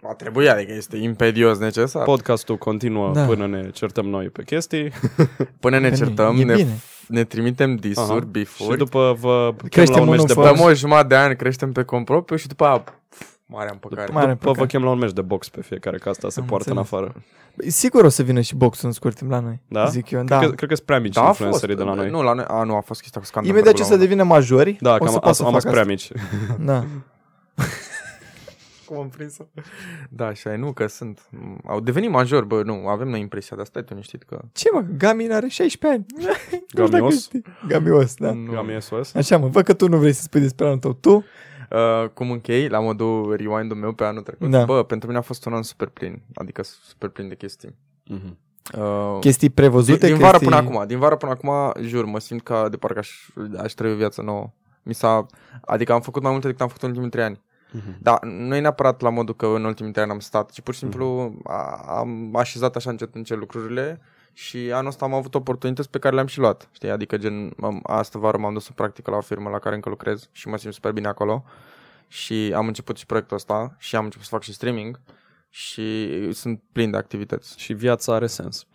Va trebui, adică este imperios necesar. Podcastul continuă Da. da. până ne certăm noi pe chestii. Până ne Că certăm, e ne, bine. ne trimitem disuri, Aha. bifuri. Și după vă chem Creștem la un meci unul de fără- box. Dăm o jumătate de ani, creștem pe compropriu și după aia, pf, mare împăcare. Mare După vă păcat. chem la un meci de box pe fiecare, că asta se Am poartă înțeles. în afară. Sigur o să vină și boxul în scurt timp la noi. Da? Zic eu, Cred, da. că, cred că sunt prea mici Da, a fost. influencerii de la noi. Nu, la noi. A, nu, a fost chestia cu scandal. Imediat ce să devină majori, Da, o că să am, poată să am, am facă prea asta. mici. Da. Cum am prins-o? Da, așa e, nu, că sunt. Au devenit majori, bă, nu, avem noi impresia de asta, tu nu știi că... Ce mă, Gamin are 16 ani. Nu știu dacă Gamios? știi. Gamios, da. Nu. Gami SOS? Așa mă, văd că tu nu vrei să spui despre anul tău. Tu? Uh, cum închei, la modul rewind-ul meu pe anul trecut. Da. Bă, pentru mine a fost un an super plin, adică super plin de chestii. Mhm. Uh, Chestii din, prevăzute? din vară chestii... până acum, din vară până acum, jur, mă simt ca de parcă aș, aș trăi o viață nouă. Mi s-a, adică am făcut mai multe decât am făcut în ultimii trei ani. Mhm. Da, nu e neapărat la modul că în ultimii trei ani am stat, ci pur și simplu a, am așezat așa încet încet lucrurile și anul ăsta am avut oportunități pe care le-am și luat. Știi? Adică gen, am, astă vară m-am dus în practică la o firmă la care încă lucrez și mă simt super bine acolo și am început și proiectul ăsta și am început să fac și streaming și sunt plin de activități. Și viața are sens.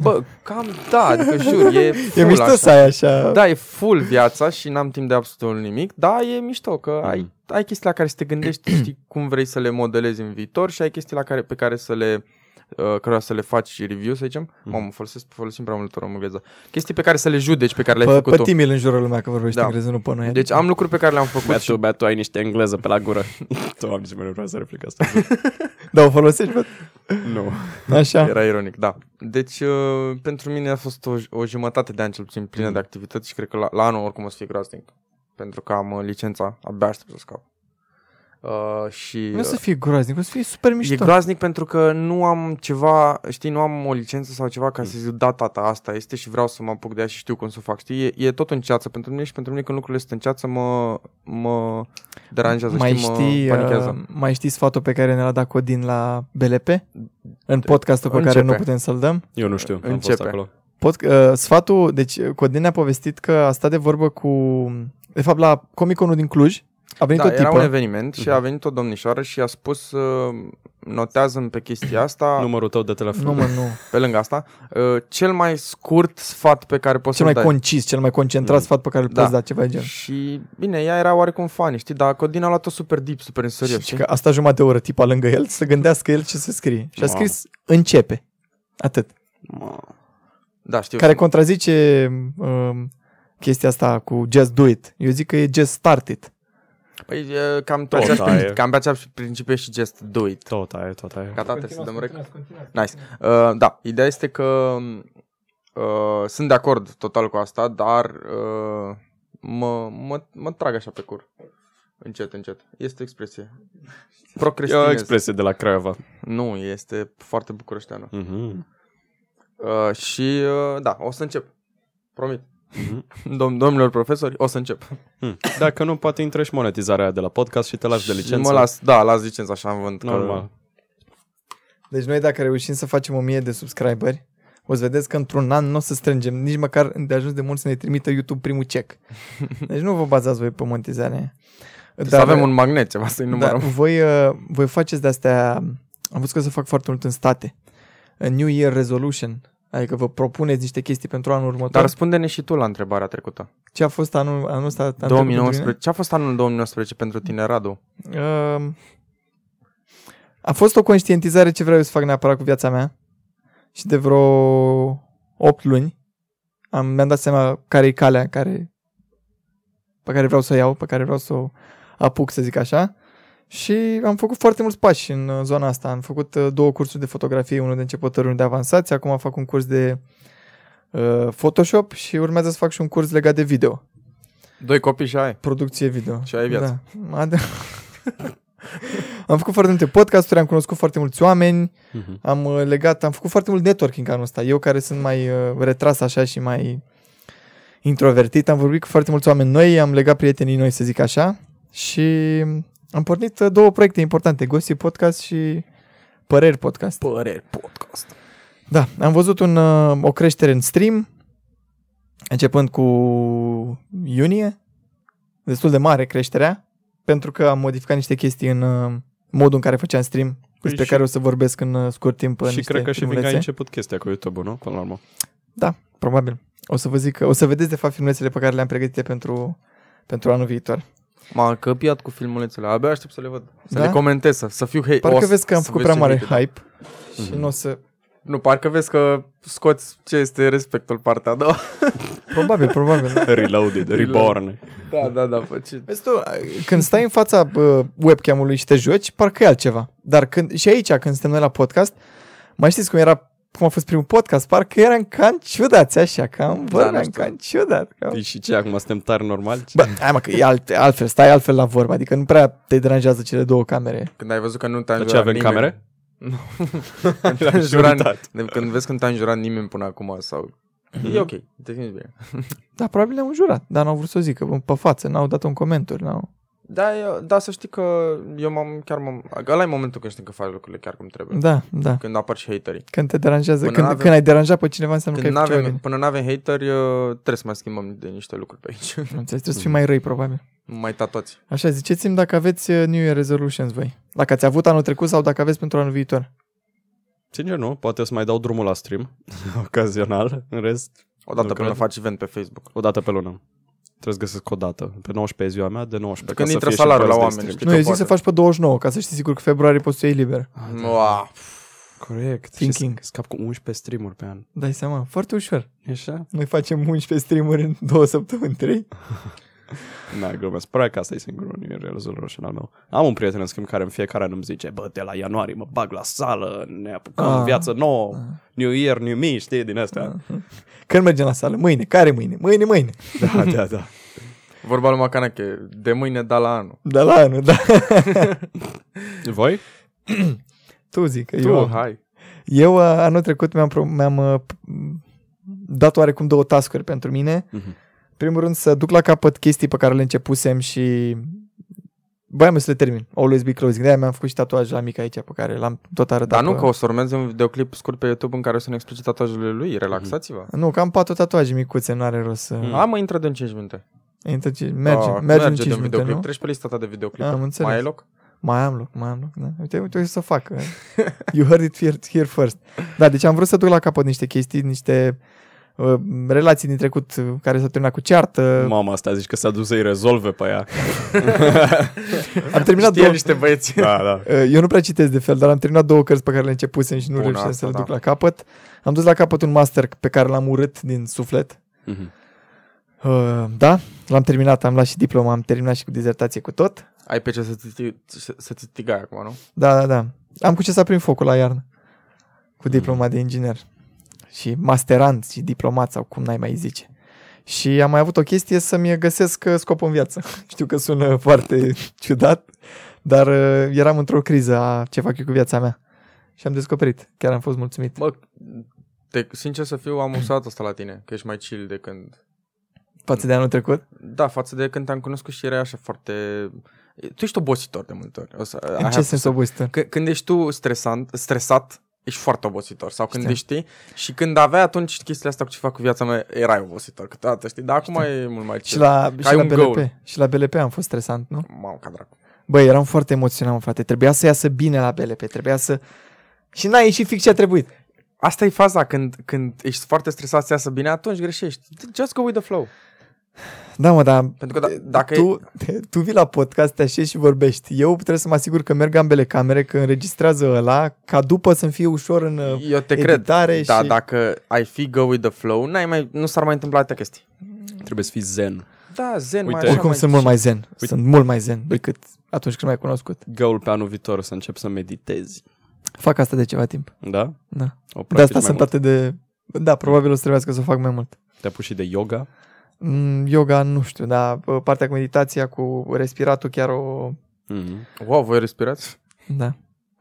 Bă, cam da, adică jur, e E full mișto așa. să ai așa... Da, e full viața și n-am timp de absolut nimic, dar e mișto că Mhm. ai, ai chestii la care să te gândești, știi cum vrei să le modelezi în viitor și ai chestii la care, pe care să le uh, cărora să le faci review, să zicem. Mhm. Mamă, folosesc, folosim prea mult în engleză. Chestii pe care să le judeci, pe care le-ai Pe, făcut pe tu. timil în jurul lumea că vorbește Da. engleză, nu pe noi. Deci am lucruri pe care le-am făcut Betu, și Betu, ai niște engleză pe la gură. Doamne, ce mă vreau să replic asta. Da, o folosești, bă? nu. Așa. Era ironic, da. Deci, uh, pentru mine a fost o, o jumătate de an cel puțin plină de activități și cred că la, la anul oricum o să fie groaznic. Pentru că am uh, licența, abia aștept să scap. Uh, și Nu o să uh, fie groaznic, o să fie super e mișto. groaznic pentru că nu am ceva, știi, nu am o licență sau ceva ca să zic, da, tata, asta este și vreau să mă apuc de ea și știu cum să o fac, știi? E, e tot în ceață pentru mine și pentru mine când lucrurile sunt în ceață mă, mă deranjează, mai știi, știi, mă panichează. uh, mai știi sfatul pe care ne l-a dat Codin la BLP? În podcastul pe care Începe. nu putem să-l dăm? Eu nu știu, am fost Începe. acolo. Pod, uh, sfatul, deci Codin ne-a povestit că a stat de vorbă cu, de fapt la Comiconul din Cluj, a venit Da, o era tipă, un eveniment și a venit o domnișoară și a spus uh, notează pe chestia asta, Numărul tău de telefon. nu mă, nu, pe lângă asta, uh, cel mai scurt sfat pe care poți cel să-l mai dai. concis, cel mai concentrat Mm. sfat pe care îl Da. poți da, ceva de genul. Și bine, ea era oarecum funny, știi, dar Codin a luat-o super deep, super în serios, Și știi? că a stat jumătate de oră tipa lângă el să gândească el ce să scrie. Și a Wow. scris începe. Atât. Da, știu. Care contrazice um, chestia asta cu just do it. Eu zic că e just start it. Păi e, cam pe Tot aceeași, aia e. cam pe aceeași principiu e și just do it. Tot aia, tot aia. Gata, trebuie să dăm rec. Nice. Uh, da, ideea este că uh, sunt de acord total cu asta, dar uh, mă, mă, mă trag așa pe cur. Încet, încet. Este o expresie. E o Procrastinez. expresie de la Craiova. Nu, este foarte bucureșteană. Mhm. Uh, și uh, da, o să încep. Promit. Mhm. Dom- domnilor profesori, o să încep. Hmm. Dacă nu, poate intră și monetizarea aia de la podcast și te lași de Și licență. Mă las, da, las licența așa în vânt. că- Normal. Deci noi dacă reușim să facem 1000 de subscriberi, o să vedeți că într-un an nu o să strângem nici măcar de ajuns de mult să ne trimită YouTube primul check. Deci nu vă bazați voi pe monetizare. Dar să avem un magnet, ceva să-i da, numărăm. voi, uh, voi faceți de-astea, am văzut că se fac foarte mult în state. A New Year Resolution, adică vă propuneți niște chestii pentru anul următor. Dar răspunde-ne și tu la întrebarea trecută. Ce a fost anul, anul ăsta? Anul trecut 2019. Ce a fost anul 2019 pentru tine, Radu? pentru mine? Uh, a fost o conștientizare ce vreau eu să fac neapărat cu viața mea și de vreo 8 luni am, mi-am dat seama care e calea care, pe care vreau să o iau, pe care vreau să o apuc, să zic așa. Și am făcut foarte mulți pași în uh, zona asta. Am făcut uh, două cursuri de fotografie, unul de începători, unul de avansați. Acum fac un curs de uh, Photoshop și urmează să fac și un curs legat de video. Doi copii și ai. Producție video. Și ai viață. Da. Ad- am făcut foarte multe podcasturi, am cunoscut foarte mulți oameni, Mhm. am uh, legat, am făcut foarte mult networking anul ăsta. Eu care sunt mai uh, retras așa și mai introvertit, am vorbit cu foarte mulți oameni noi, am legat prietenii noi, să zic așa, și am pornit uh, două proiecte importante, Gossip Podcast și Păreri Podcast. Păreri podcast. Da, am văzut un, uh, o creștere în stream, începând cu iunie, destul de mare creșterea, pentru că am modificat niște chestii în uh, modul în care făceam stream, despre și- care o să vorbesc în uh, scurt timp. în Și niște cred că și fiindcă ai filmulețe. început chestia cu YouTube-ul, nu? Până la urmă. Da, probabil. O să vă zic, o să vedeți de fapt filmulețele pe care le-am pregătite pentru, pentru anul viitor. M-a căpiat cu filmulețele. Abia aștept să le văd. Să Da? le comentez, să, să fiu hate. Parcă o să- vezi că am să făcut vezi prea ce mare hate. hype și Mhm. nu o să... Nu, parcă vezi că scoți ce este respectul partea a doua. Probabil, probabil. da. Reloaded, reborn. Da, da, da, fă ce... Vezi tu, când stai în fața bă, webcam-ului și te joci, parcă e altceva. Dar când, și aici, când suntem noi la podcast, mai știți cum era cum a fost primul podcast, parcă eram cam ciudați așa, cam nu vorbeam știu. cam ciudat. Cam... Păi și ce, acum suntem tari normali? Bă, hai mă, că e alt, altfel, stai altfel la vorba, adică nu prea te deranjează cele două camere. Când ai văzut că nu te-a De înjurat ce avem nimeni. camere? Când te-a L-am înjurat, jurat. de- când vezi că nu te-a înjurat nimeni până acum sau... E ok, te simți bine. Da, probabil le-am jurat, dar n-au vrut să o zică pe față, n-au dat un comentariu, n-au... Da, eu, da, să știi că eu m-am, chiar m-am... Ăla e momentul când știi că faci lucrurile chiar cum trebuie. Da, da. Când apar și haterii. Când te deranjează, Până când, n-avem- când ai deranjat pe cineva înseamnă Când că ai făcut n-avem, ceva până nu avem hateri, uh, trebuie să mai schimbăm de niște lucruri pe aici. bine. Înțeles, trebuie să fii mai răi, probabil. mai tatoți. Așa, ziceți-mi dacă aveți uh, New Year Resolutions voi. Dacă ați avut anul trecut sau dacă aveți pentru anul viitor. Sincer, nu. Poate o să mai dau drumul la stream, ocazional. În rest, Odată Nu până cred. faci event pe Facebook. o dată pe lună. Trebuie să găsesc o dată. Pe 19 e ziua mea, de 19. Când ca să intră fie și salariul la preț de oameni, stream. știi? Nu, că eu zic poate. să faci pe 29, ca să știi sigur că februarie poți să iei liber. Wow. Corect. Thinking. Și scap cu 11 streamuri pe an. Dai seama, foarte ușor. E așa? Noi facem 11 streamuri în două săptămâni, trei. Na, glumesc. Probabil că asta e singurul rezolvăroșen al meu. Am un prieten, în schimb, care în fiecare an îmi zice, bă, de la ianuarie mă bag la sală, ne apucăm Ah. viață nouă, New Year, New Me, știi, din astea. Când mergem la sală? Mâine. Care mâine? Mâine, mâine. Da, da, da. Vorba lui Macanache, de mâine da la anul. Da la anul, da. Voi? Tu zic că Tu, eu... hai. Eu uh, anul trecut mi-am, pro- mi-am uh, dat oarecum două tascuri pentru mine. Mhm. Primul rând să duc la capăt chestii pe care le începusem și Băi, să le termin. Always be closing. De-aia mi-am făcut și tatuaj la mic aici pe care l-am tot arătat. Dar nu pe- că o să urmeze un videoclip scurt pe YouTube în care o să ne explice tatuajele lui. Relaxați-vă. Nu, că am patru tatuaje micuțe, nu are rost să... Mm. A, mă intră de în 5 minute. Intră ce- Merge, Ah, merge, în de 5 un minute, videoclip. nu? Treci pe lista ta de videoclip. Am înțeles. Mai ai loc? Mai am loc, mai am loc. Da. Uite, uite, uite să fac. You heard it here, here first. Da, deci am vrut să duc la capăt niște chestii, niște uh, relații din trecut uh, care s-au terminat cu ceartă. Mama asta zici că s-a dus să-i rezolve pe ea. Am terminat Știe două... niște băieți. Da, da. Uh, Eu nu prea citesc de fel, dar am terminat două cărți pe care le începusem și nu Bună reușeam asta, să le da. duc la capăt. Am dus la capăt un master pe care l-am urât din suflet. Mhm. Uh, da, l-am terminat, am luat și diploma, am terminat și cu dizertație cu tot. Ai pe ce să-ți, să- să-ți tigai acum, nu? Da, da, da. Am cu ce să aprind focul la iarnă. Mm. Cu diploma de inginer. Și masterant și diplomat sau cum n-ai mai zice. Și am mai avut o chestie să-mi găsesc uh, scopul în viață. Știu că sună foarte ciudat, dar uh, eram într-o criză a ce fac eu cu viața mea. Și am descoperit. Chiar am fost mulțumit. Bă, te, sincer să fiu, am observat asta la tine, că ești mai chill de când... Față de anul trecut. Da, față de când te-am cunoscut și erai așa foarte... Tu ești obositor de multe ori. O să, I În have ce to sens say. obositor? C- când ești tu stresant, stresat, ești foarte obositor. Sau când Știu. știi și când aveai atunci chestiile astea cu ce fac cu viața mea, erai obositor câteodată, știi? Dar acum e mult mai Și chill. la, Că și ai la un BLP. goal. Și la BLP am fost stresant, nu? Mamă, ca dracu. Băi, eram foarte emoționat, mă, frate. Trebuia să iasă bine la BLP. Trebuia să... Și n-a ieșit fix ce a trebuit. Asta e faza, când, când ești foarte stresat să iasă bine, atunci greșești. Just go with the flow. Da, mă, dar Pentru că da, dacă e... tu, tu vii la podcast, te așezi și vorbești. Eu trebuie să mă asigur că merg ambele camere, că înregistrează ăla, ca după să-mi fie ușor în uh, Eu te editare cred, da, și... dacă ai fi go with the flow, n-ai mai, nu s-ar mai întâmpla atâtea chestii. Trebuie să fii zen. Da, zen, Uite. mai așa, Oricum mai sunt mult mai zen. Sunt mult mai zen decât atunci când m-ai cunoscut. Goal pe anul viitor să încep să meditezi. Fac asta de ceva timp. Da? Da. O De asta practici mai sunt mult? atât de... Da, probabil o să trebuiască să o fac mai mult. Te-a pus și de yoga? Mm, Yoga, nu știu, dar uh, partea cu meditația, cu respiratul, chiar o... Mhm. Wow, voi respirați? Da.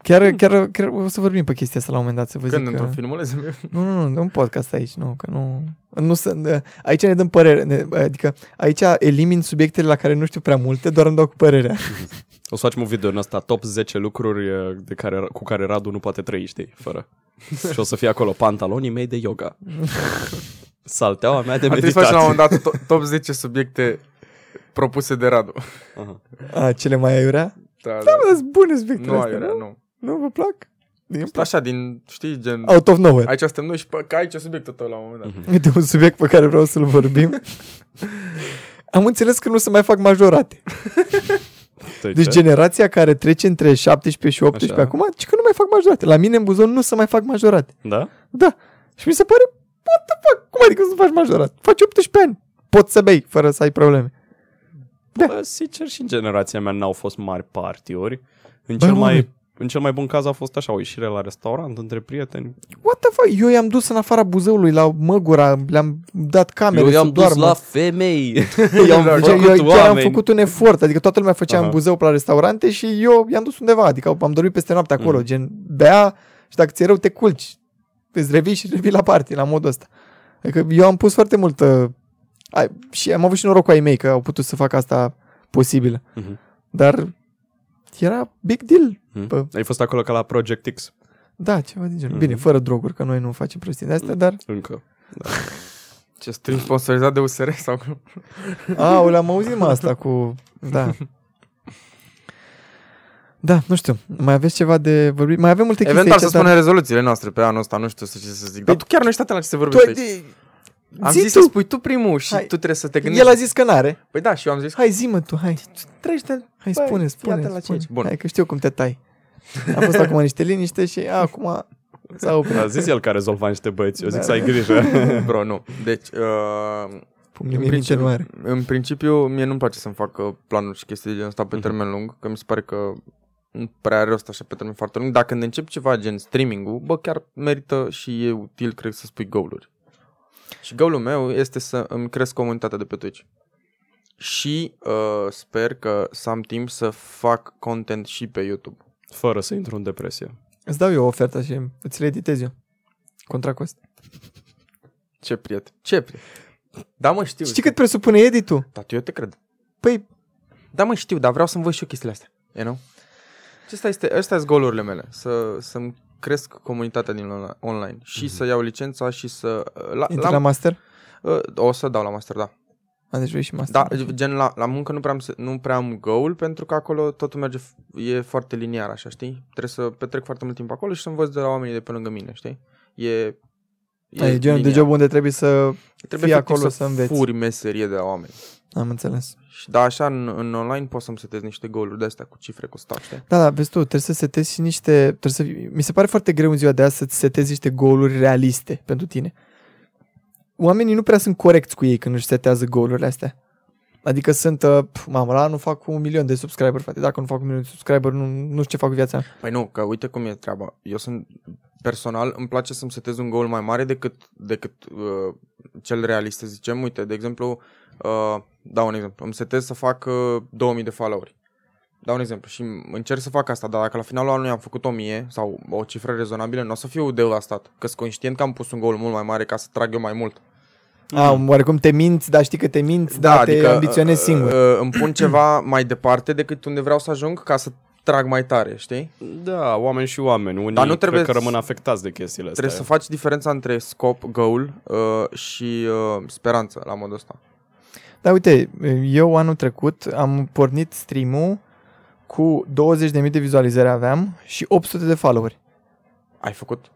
Chiar, chiar, chiar o să vorbim pe chestia asta la un moment dat, să vă Când? zic Într-un că... filmuleț? Nu, nu, nu, un podcast aici, nu, că nu... nu să, aici ne dăm părere, ne, adică aici elimin subiectele la care nu știu prea multe, doar îmi dau cu părerea. O să facem un video în asta, top 10 lucruri uh, de care, cu care Radu nu poate trăi, știi, fără. și o să fie acolo pantalonii mei de yoga. Salteaua mea de Ar trebui să facem la un meditație. moment dat to- top 10 subiecte propuse de Radu. Aha. A, cele mai aiurea? Da, Da, mă, sunt bune subiectele Nu astea, aiurea, nu? nu. Nu vă plac? Îmi plac. Așa, din, știi, gen... Out of nowhere. Aici suntem noi și pe, că aici e subiectul tău la un moment dat. Mhm. Uite un subiect pe care vreau să-l vorbim. Am înțeles că nu se mai fac majorate. Stai, Deci ce? generația care trece între 17 și 18 Așa. acum, ci că nu mai fac majorate. La mine în Buzău nu se mai fac majorate. Da? Da. Și mi se pare, what the fuck? Cum adică să nu faci majorat? Faci 18 ani. Poți să bei fără să ai probleme. Da. Bă, sincer, și în generația mea n-au fost mari partiuri. În Bă, cel, mă, mai, în cel mai bun caz a fost așa, o ieșire la restaurant între prieteni. What the fuck? Eu i-am dus în afara Buzăului la Măgura, le-am dat camere să doarmă. femei. Eu, Da, deci, făcut eu chiar am oameni. făcut un efort, adică toată lumea făcea Aha. în Buzău pe la restaurante și eu i-am dus undeva, adică am dormit peste noapte acolo, Mm. gen bea și dacă ți-e rău te culci, îți revii și revii la party, la modul ăsta. Adică eu am pus foarte mult uh, ai, și am avut și noroc cu ai mei că au putut să facă asta posibilă, Mhm. dar era big deal. Mhm. Bă. Ai fost acolo ca la Project X. Da, ceva din genul. Mhm. Bine, fără droguri, că noi nu facem prostii de astea, dar Încă. Ce stream sponsorizat de USR sau... A, le-am auzit mă asta cu... Da. Da, nu știu. Mai aveți ceva de vorbit? Mai avem multe chestii Eventual să aici, dar- spunem rezoluțiile noastre pe anul ăsta, nu știu să ce să zic. Dar tu chiar nu ești atent la ce se Tu vorbește ai aici. de... Am zi zis tu. să spui tu primul și Hai. tu trebuie să te gândești. El a zis că n-are. Păi da, și eu am zis Hai, zi mă tu, hai. treci de... Hai, Băi, spune, fii spune, atent la ce spune. aici. Bun. Hai, că știu cum te tai. A fost acum niște liniște și a, acum... S-a oprit. A zis el că a rezolvat niște băieți. Eu zic să ai grijă. Bro, nu. Deci, uh, Punct în, nimic nici nu are. în principiu, mie nu-mi place să-mi fac uh, planuri și chestii de genul ăsta pe Mhm. termen lung, că mi se pare că nu prea are rost așa pe termen foarte lung. Dacă când încep ceva gen streaming-ul, bă, chiar merită și e util, cred, să spui goal-uri. Și goal-ul meu este să îmi cresc comunitatea de pe Twitch. Și uh, sper că să am timp să fac content și pe YouTube. Fără să intru în depresie. Îți dau eu o ofertă și îți le editez eu. Contract cost. Ce prieten. Ce prieten. Da, mă, știu. Știi cât presupune editul? Da, eu te cred. Păi, Da, mă, știu, dar vreau să învăț și eu chestiile astea. You know? Și asta este, astea sunt golurile mele. Să, să-mi cresc comunitatea din onla- online și să iau licența și să... La, intri la master? uh, o să dau la master, da. A, deci vrei și master. Da, gen la, la muncă nu prea, am, se- nu prea am goal pentru că acolo totul merge, f- e foarte liniar, așa, știi? Trebuie să petrec foarte mult timp acolo și să învăț de la oamenii de pe lângă mine, știi? E, E, e genul de liniar. job unde trebuie să... Trebuie fii efectiv acolo să, să înveți. furi meserie de la oameni. Am înțeles. Și da, așa în, în online poți să-mi setez niște goluri de astea cu cifre, cu stat, știi? Da, da, vezi tu, trebuie să setezi și niște... Trebuie să, mi se pare foarte greu în ziua de azi să-ți setezi niște goluri realiste pentru tine. Oamenii nu prea sunt corecți cu ei când își setează golurile astea. Adică sunt, uh, pf, mamă, la nu fac un milion de subscriber, frate. Dacă nu fac un milion de subscriber, nu, nu știu ce fac cu viața. mea. Păi nu, că uite cum e treaba. Eu sunt personal, îmi place să-mi setez un goal mai mare decât, decât uh, cel realist, să zicem. Uite, de exemplu, uh, dau un exemplu. Îmi setez să fac uh, 2000 de followeri. Dau un exemplu și încerc să fac asta, dar dacă la finalul anului am făcut 1000 sau o cifră rezonabilă, nu o să fiu devastat. Că sunt conștient că am pus un goal mult mai mare ca să trag eu mai mult. A, oarecum te minți, dar știi că te minți, da, dar te ambiționezi uh, singur. Uh, îmi pun ceva mai departe decât unde vreau să ajung ca să trag mai tare, știi? Da, oameni și oameni. Unii Dar nu trebuie cred că să- rămân afectați de chestiile astea. Trebuie să faci diferența între scop, goal uh, și uh, speranță la modul ăsta. Da, uite, eu anul trecut am pornit stream-ul cu 20.000 de vizualizări aveam și 800 de followeri. Ai făcut?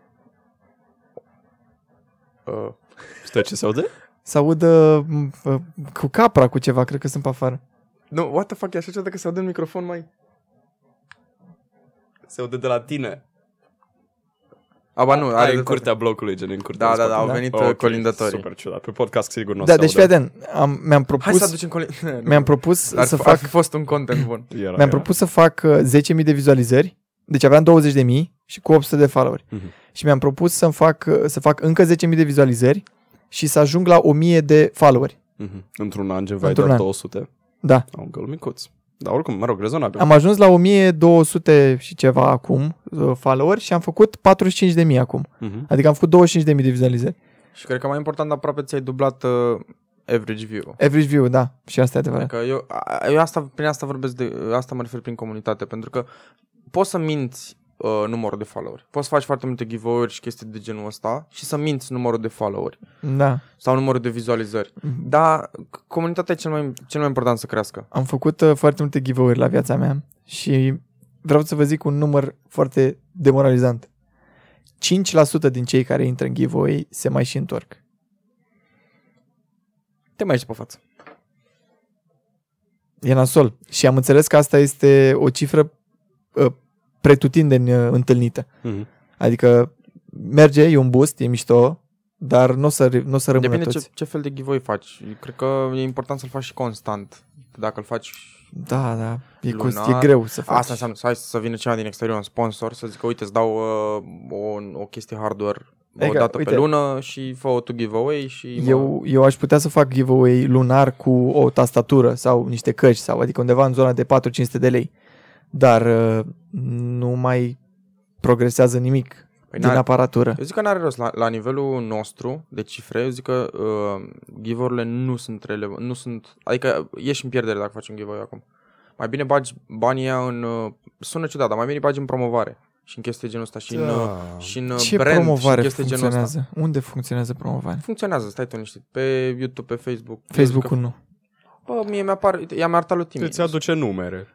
Uh, Stai ce se aude? Să audă m, uh, cu capra cu ceva, cred că sunt pe afară. nu, what the fuck, e așa ceva dacă se aude în microfon mai... Se aude de la tine. Aba nu, Are are în de curtea blocului, gen în curtea Da, în da, spate. da, au Da? venit Ok, uh, colindătorii. Super ciudat. Pe podcast sigur nu o Da, să deci fii audă. atent, am, mi-am Hai propus, să aducem colin... mi-am propus ar, să f- fac, ar fi fost un content bun. Era, mi-am era. propus să fac uh, 10.000 de vizualizări, deci aveam 20.000 și cu 800 de followeri. Mhm. Și mi-am propus să fac, uh, să fac încă 10.000 de vizualizări și să ajung la 1.000 de followeri. Mhm. Într-un an, gen, vai Într-un doar an. 200. Da. Au un găl micuț. Dar oricum, mă rog, rezonabil. Am ajuns la 1200 și ceva acum uh, followeri și am făcut 45.000 acum. Mhm. Adică am făcut 25.000 de vizualizări. Și cred că mai important, aproape ți-ai dublat uh, average view. Average view, da. Și asta e adevărat. Adică eu, a- eu asta, prin asta vorbesc de, asta mă refer prin comunitate, pentru că poți să minți uh, numărul de followeri. Poți să faci foarte multe giveaway-uri și chestii de genul ăsta și să minți numărul de followeri Da. sau numărul de vizualizări. Mhm. Dar c- comunitatea e cel mai, cel mai important să crească. Am făcut uh, foarte multe giveaway-uri la viața mea și vreau să vă zic un număr foarte demoralizant. 5% din cei care intră în giveaway se mai și întorc. Te mai ești pe față. E nasol. Și am înțeles că asta este o cifră uh, pretutindeni uh, întâlnită. Mhm. Adică merge, e un boost, e mișto, dar nu o să, re- n-o să rămână Depinde toți. ce, ce fel de giveaway faci. Eu cred că e important să-l faci și constant. Dacă îl faci Da, da. E, Lunar. cost, e greu să faci. Asta înseamnă să, hai să vină cineva din exterior, un sponsor, să zică, uite, îți dau uh, o, o chestie hardware o Adică, dată uite, pe lună și fă tu giveaway și... mă- Eu, eu aș putea să fac giveaway lunar cu o tastatură sau niște căști, sau adică undeva în zona de 4-500 de lei. Dar uh, nu mai progresează nimic Păi din n-are- aparatură. Eu zic că n-are rost. La, la nivelul nostru de cifre, eu zic că uh, giveaway-urile nu sunt relevante. Nu sunt, adică ieși în pierdere dacă faci un giveaway acum. Mai bine bagi banii ăia în... Uh, sună ciudat, dar mai bine bagi în promovare. Și în chestii genul ăsta. Și în, uh, Da. și în uh, Ce brand și în promovare chestii genul ăsta. funcționează? Unde funcționează promovare? Funcționează, stai tu niște. Pe YouTube, pe Facebook. Facebook-ul nu. Bă, Bă, mie mi-apar, i-am arătat lui Timi. Îți aduce numere.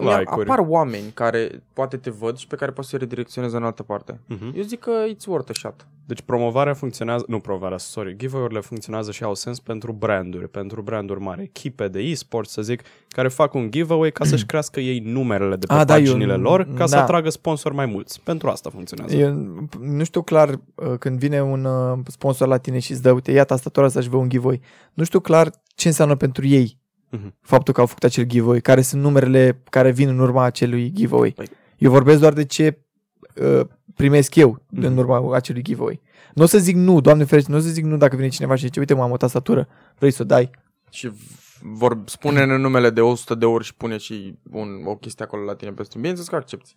Mi-a- like-uri. apar oameni care poate te văd și pe care poți să-i redirecționezi în altă parte. Mhm. Eu zic că it's worth a shot. Deci promovarea funcționează, nu promovarea, sorry, giveaway-urile funcționează și au sens pentru branduri, pentru branduri mari, echipe de e-sport, să zic, care fac un giveaway ca să-și crească ei numerele de pe Ah, da, eu- paginile lor, ca să da. atragă sponsori mai mulți. Pentru asta funcționează. Eu nu știu clar uh, când vine un uh, sponsor la tine și îți dă, uite, ia tastatura asta și vă un giveaway. Nu știu clar ce înseamnă pentru ei Mhm. faptul că au făcut acel giveaway, care sunt numerele care vin în urma acelui giveaway. Păi- Eu vorbesc doar de ce uh, primesc eu Mhm. în urma acelui giveaway. Nu o să zic nu, doamne ferește, nu o să zic nu dacă vine cineva și zice, uite, mă, am o tastatură, vrei să o dai? Și v- vor spune în numele de 100 de ori și pune și un, o chestie acolo la tine pe stream. Bineînțeles că accepti.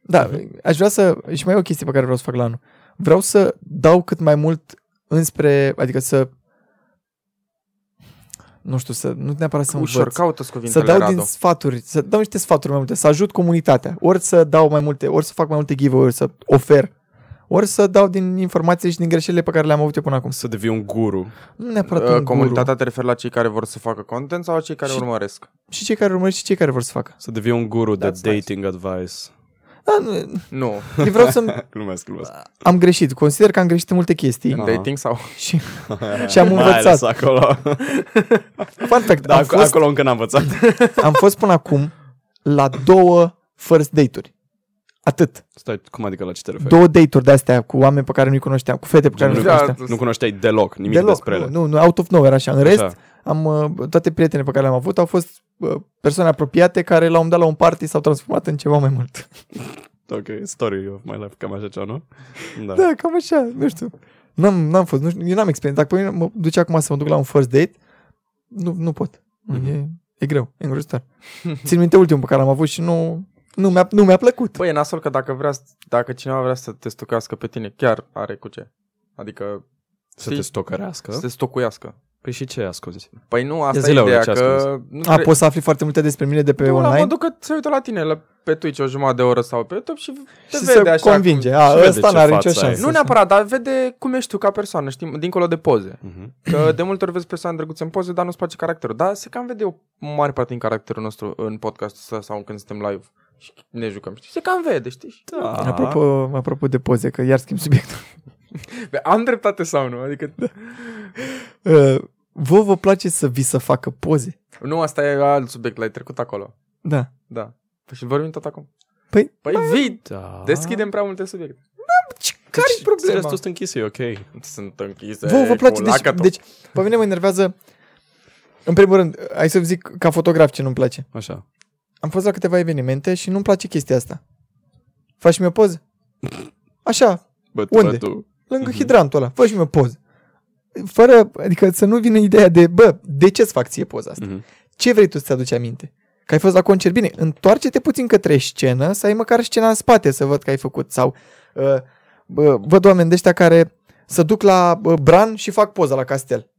Da, aș vrea să... Și mai e o chestie pe care vreau să fac la anul. Vreau să dau cât mai mult înspre... Adică să... Nu știu, să nu neapărat să Ușor, învăț. caută Să cuvintele, dau Radu. din sfaturi, să dau niște sfaturi mai multe, să ajut comunitatea. Ori să dau mai multe, ori să fac mai multe giveaway-uri, să ofer. Ori să dau din informații și din greșelile pe care le-am avut eu până acum. Să devii un guru. Nu neapărat Uh, un guru. Comunitatea te referi la cei care vor să facă content sau la cei care Și- urmăresc? Și cei care urmăresc și cei care vor să facă. Să devii un guru de That's nice. dating advice. Da, nu, Nu. eu vreau să Glumesc, glumesc. am greșit. Consider că am greșit în multe chestii În Aha. dating sau... și, și am Mai ales învățat. acolo. Fun fact, Da, am, ac- fost, acolo încă n-am învățat. am fost până acum la două first date-uri. Atât. Stai, cum adică la ce te referi? Două date-uri de-astea cu oameni pe care nu-i cunoșteam, cu fete pe care nu-i Da, cunoșteam. Nu cunoșteai deloc nimic Deloc, despre ele. nu, nu, out of nowhere, așa. În rest, Așa. Am, uh, toate prietenele pe care le-am avut au fost uh, persoane apropiate care la un dat la un party s-au transformat în ceva mai mult. Ok, story of my life, cam așa ceva, nu? Da. Da, cam așa, nu știu. N-am, n-am fost, nu știu, eu n-am experiență. Dacă pe mine mă duce acum să mă duc la un first date, nu, nu pot. Mhm. E, e greu, e îngrozitor. Țin minte ultimul pe care l-am avut și nu, nu, mi-a, nu mi-a plăcut. Băi, e nasol că dacă, vrea, dacă cineva vrea să te stocească pe tine, chiar are cu ce. Adică Să te știi? stocărească. să te stocuiască. Păi și ce ascunzi? Păi nu, asta e zile, ideea, ce că... Nu A, poți să afli foarte multe despre mine de pe tu la online modul că se uită la tine la, pe Twitch o jumătate de oră sau pe YouTube și te și vede să așa. convinge. Cu... A, și vede ăsta ce n-are față nicio ai. șansă. Nu neapărat, dar vede cum ești tu ca persoană, știi, dincolo de poze. Mhm. Că de multe ori vezi persoane drăguțe în poze, dar nu-ți place caracterul. Dar se cam vede o mare parte din caracterul nostru în podcastul ăsta sau când suntem live și ne jucăm, știi? Se cam vede, știi? Da. Apropo, apropo de poze, că iar schimb subiectul. Bă, Am dreptate sau nu? Adică... Uh, vă vă place să vi să facă poze? Nu, asta e alt subiect, l-ai trecut acolo. Da. Da. Păi și vorbim tot acum. Păi, Păi vii, Da. deschidem prea multe subiecte. care-i Deci, problema? Restul sunt închise, e ok. Sunt închise. Vă, vă cu place? Deci, lacătul. deci, pe mine mă enervează, în primul rând, hai să zic ca fotograf ce nu-mi place. Așa. Am fost la câteva evenimente și nu-mi place chestia asta. Faci mi o poză? Așa, Bă, Unde? Bă, tu. Lângă hidrantul ăla, fă mi o poză. Fără, adică să nu vină ideea de, bă, de ce-ți fac ție poza asta? Mhm. Ce vrei tu să-ți aduci aminte? Că ai fost la concert. Bine, întoarce-te puțin către scenă, să ai măcar scena în spate să văd că ai făcut. Sau uh, bă, văd oameni de ăștia care să duc la uh, Bran și fac poză la castel.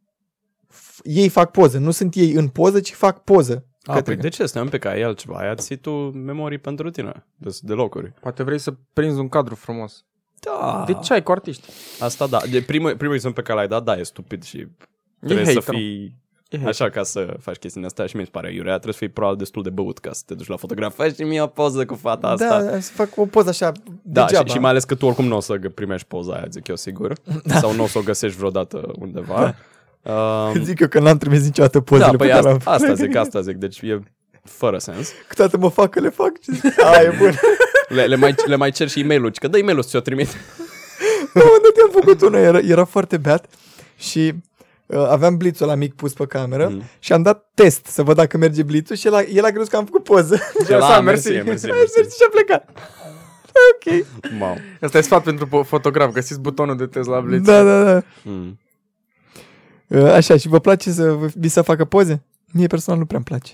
F- Ei fac poză, nu sunt ei în poză, ci fac poză. A, Către- păi de ce? Stai un pic, ai altceva. Ai ții tu memorii pentru tine. De, de locuri. Poate vrei să prinzi un cadru frumos. Da. De ce ai cu artiști? Asta da. De primul, primul exemplu pe care l-ai dat, da, e stupid și trebuie să hater, mă. fii E hater. așa ca să faci chestiile astea și mi se pare iurea. Trebuie să fii probabil destul de băut ca să te duci la fotografie și mie o poză cu fata asta. Da, să fac o poză așa Da, și, degeaba. și mai ales că tu oricum nu o să gă- primești poza aia, zic eu sigur. Da. Sau nu o să o găsești vreodată undeva. Da. Um, Zic eu că n-am trimis niciodată pozele da, pe păi care asta, am asta zic, asta zic. Deci e fără sens. Câteodată mă fac că le fac. A, e bun. Le, le, mai, le mai cer și e-mail-ul, că dă e-mail-ul să ți-o trimit. La un moment dat am făcut una, era, era foarte beat și uh, aveam blițul la mic pus pe cameră Mhm. și am dat test să văd dacă merge blițul și el a, el a crezut că am făcut poză. Și asta, La, mersi. mersi, mersi, Ai mersi. merge și a plecat. Ok. Wow. Asta e sfat pentru po- fotograf. Găsiți butonul de test la Blitz. Da, da, da. Mm. Uh, Așa, și vă place să vă- vi să facă poze? Mie personal nu prea-mi place.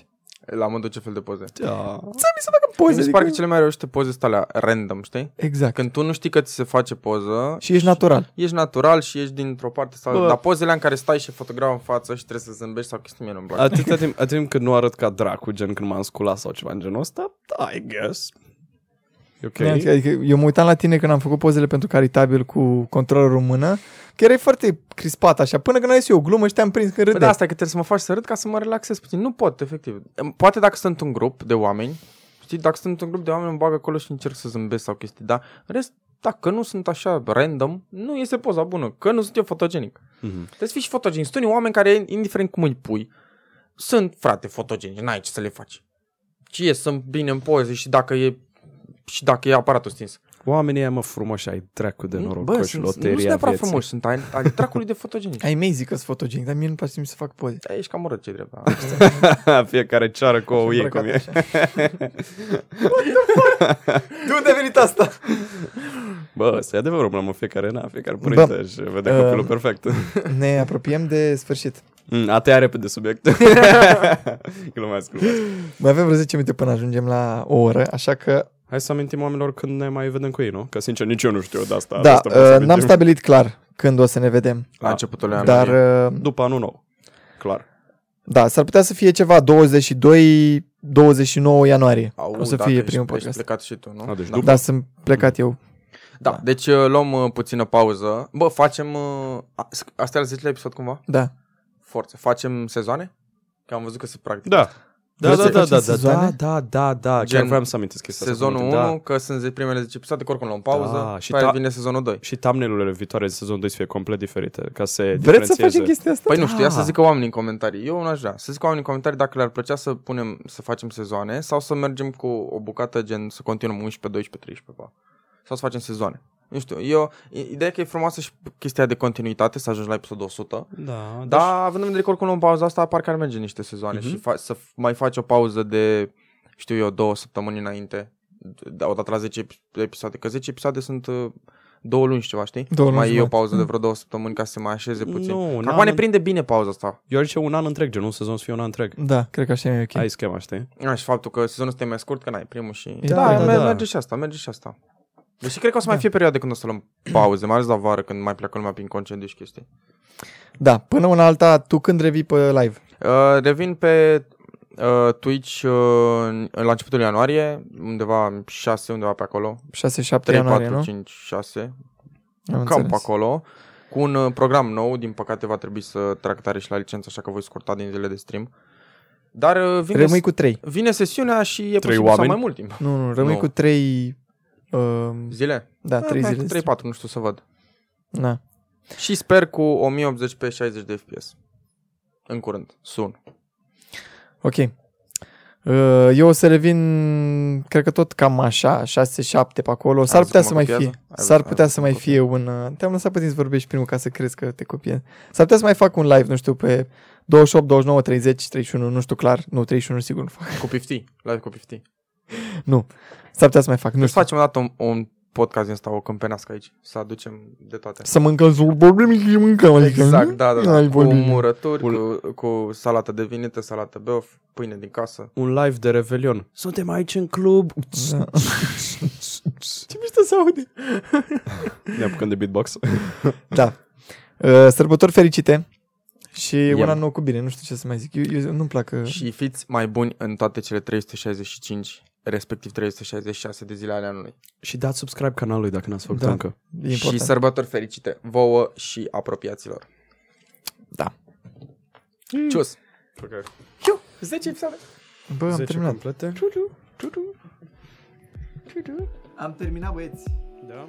La modul ce fel de poze. Da. Să mi se facă poze. Mi se pare că adică- cele mai reușite poze sunt alea random, știi? Exact. Când tu nu știi că ți se face poză, Și ești natural. ești natural și ești dintr-o parte sau... Bă. Dar pozele în care stai și fotograf în față și trebuie să zâmbești sau chestii mie nu-mi plac. Atâta timp, atâta timp cât nu arăt ca dracu, gen când m-am sculat sau ceva în genul ăsta, da, I guess. E ok? Adică, adică eu mă uitam la tine când am făcut pozele pentru caritabil cu controlerul în mână, că erai foarte crispat așa, până când ai zis eu o glumă și te-am prins când Păi râdeai. de asta e că trebuie să mă faci să râd ca să mă relaxez puțin. Nu pot, efectiv. Poate dacă sunt un grup de oameni, știi, dacă sunt un grup de oameni, mă bag acolo și încerc să zâmbesc sau chestii, dar în rest, dacă nu sunt așa random, nu este poza bună, că nu sunt eu fotogenic. Mhm. Trebuie să fii și fotogenic. Sunt unii oameni care, indiferent cum îi pui, sunt, frate, fotogenici, n-ai ce să le faci. Și e, sunt bine în poze și dacă e și dacă e aparatul stins. Oamenii ăia, mă, frumoși, ai dracu de noroc Bă, și sunt, nu loteria sunt neapărat vieții. frumoși, sunt ai, ai dracului de fotogenici. Ai mei zic că sunt fotogenic, dar mie nu place să fac poze. Da, ești cam urât ce drept. da. Fiecare ceară cu o ei cum e. De unde a venit asta? Bă, asta e adevărul, mă, fiecare, na, fiecare părinte își vede uh, copilul perfect. Ne apropiem de sfârșit. Mm, a tăia repede subiect. glumesc, glumesc. Mai avem vreo 10 minute până ajungem la o oră, așa că Hai să amintim oamenilor când ne mai vedem cu ei, nu? Că sincer nici eu nu știu de asta. de da, asta vreau să uh, amintim. n-am stabilit clar când o să ne vedem, La începutul lui dar ianuarie. uh, După anul nou. Clar. da, s-ar putea să fie ceva 22 29 ianuarie. Au, o să da, fie că ești- primul ești podcast. plecat și tu, nu? A, deci da. după- Da, sunt plecat eu. da, deci uh, luăm uh, puțină pauză. Bă, facem... Uh, a- sc- asta e al 10 episod cumva? Da. Forță. Facem sezoane? Că am văzut că se practică. Da. Da, Vreți da, să da, facem da, da, da, sezoane? da, da, da, chiar Gen vreau să amintesc chestia asta. Sezonul cu 1, multe, că sunt ze- primele 10 episoade, că oricum luăm pauză. Da, și și pe aia ta- vine sezonul 2. Da. Și thumbnail-urile viitoare de sezonul 2 să fie complet diferite, ca să se Vreți să diferențieze. facem chestia asta? Păi nu știu, ia să Da. zică oamenii în comentarii. Eu nu aș vrea. Să zică oamenii în comentarii dacă le-ar plăcea să punem, să facem sezoane sau să mergem cu o bucată gen să continuăm 11, 12, 13, pa. Sau să facem sezoane. Nu știu, eu, i- ideea e că e frumoasă și chestia de continuitate, să ajungi la episodul 100. Da, Dar având în vedere că oricum luăm pauza asta, parcă ar merge niște sezoane Mhm. și fa- să f- mai faci o pauză de, știu eu, două săptămâni înainte, de- odată la 10 epi- episoade, că 10 episoade sunt uh, două luni și ceva, știi? Două luni mai e o jumătate. pauză de vreo două săptămâni ca să se mai așeze puțin. Nu, Că n-am Acum ne în- prinde bine pauza asta. Eu aș zice un an întreg, gen, un sezon să fie un an întreg. Da, cred că așa e ok. Ai schema, știi? A, și faptul că sezonul ăsta e mai scurt, că n-ai primul și... Da, da, da, mer- da. merge și asta, merge și asta. Deci cred că o să mai Da. fie perioade când o să luăm pauze, mai ales la vară, când mai pleacă lumea prin concediu și chestii. Da, până una alta, tu când revii pe live? Uh, revin pe uh, Twitch uh, la începutul ianuarie, undeva 6, undeva pe acolo. 6-7 3, ianuarie, 4, nu? 5, 6. Am Cam pe înțeles. acolo. Cu un uh, program nou, din păcate va trebui să trag tare și la licență, așa că voi scurta din zile de stream. Dar uh, vine, Rămâi cu 3. vine sesiunea și e posibil să am oameni? mai mult timp. Nu, nu, rămâi Nu. cu 3... Uh, Zile? da, 3 hai zile. cu 3, 4, nu știu să văd. Da. Și sper cu 1080 pe 60 de FPS. În curând. Sun. Ok. Uh, Eu o să revin, cred că tot cam așa, 6-7 pe acolo. S-ar văzut putea cum să mă mai copiază? fie. Ai S-ar văzut- putea ai să văzut mai cum fie un... uh, Te-am lăsat puțin să vorbești primul ca să crezi că te copiez. S-ar putea să mai fac un live, nu știu, pe 28, 29, 30, 31, nu știu clar. Nu, 31 sigur nu fac. Cu pifti. Live cu pifti. Nu. S-ar putea să mai fac, nu Nu știu. facem o dată un, un podcast din ăsta, o câmpenească aici. Să aducem de toate. Să mâncăm, să vorbim și mâncăm. adică, Exact, nu? da, da, da. Hai, Cu vorbim. murături, cu, cu salată de vinete, salată beof, pâine din casă. Un live de Revelion. Suntem aici în club. Da. Ce mișto să aude. Ne apucăm de beatbox. Da. Uh, sărbători fericite și un Yep. an nou cu bine. Nu știu ce să mai zic. Eu, eu nu-mi plac... uh, Și fiți mai buni în toate cele 365, respectiv 366 de zile ale anului. și dați subscribe canalului dacă n-ați făcut Da. încă. E Și important. sărbători fericite vouă și apropiaților. Da. Cius! Okay. 10 episoade. Bă, am 10 terminat. complete. Am terminat, băieți. Da.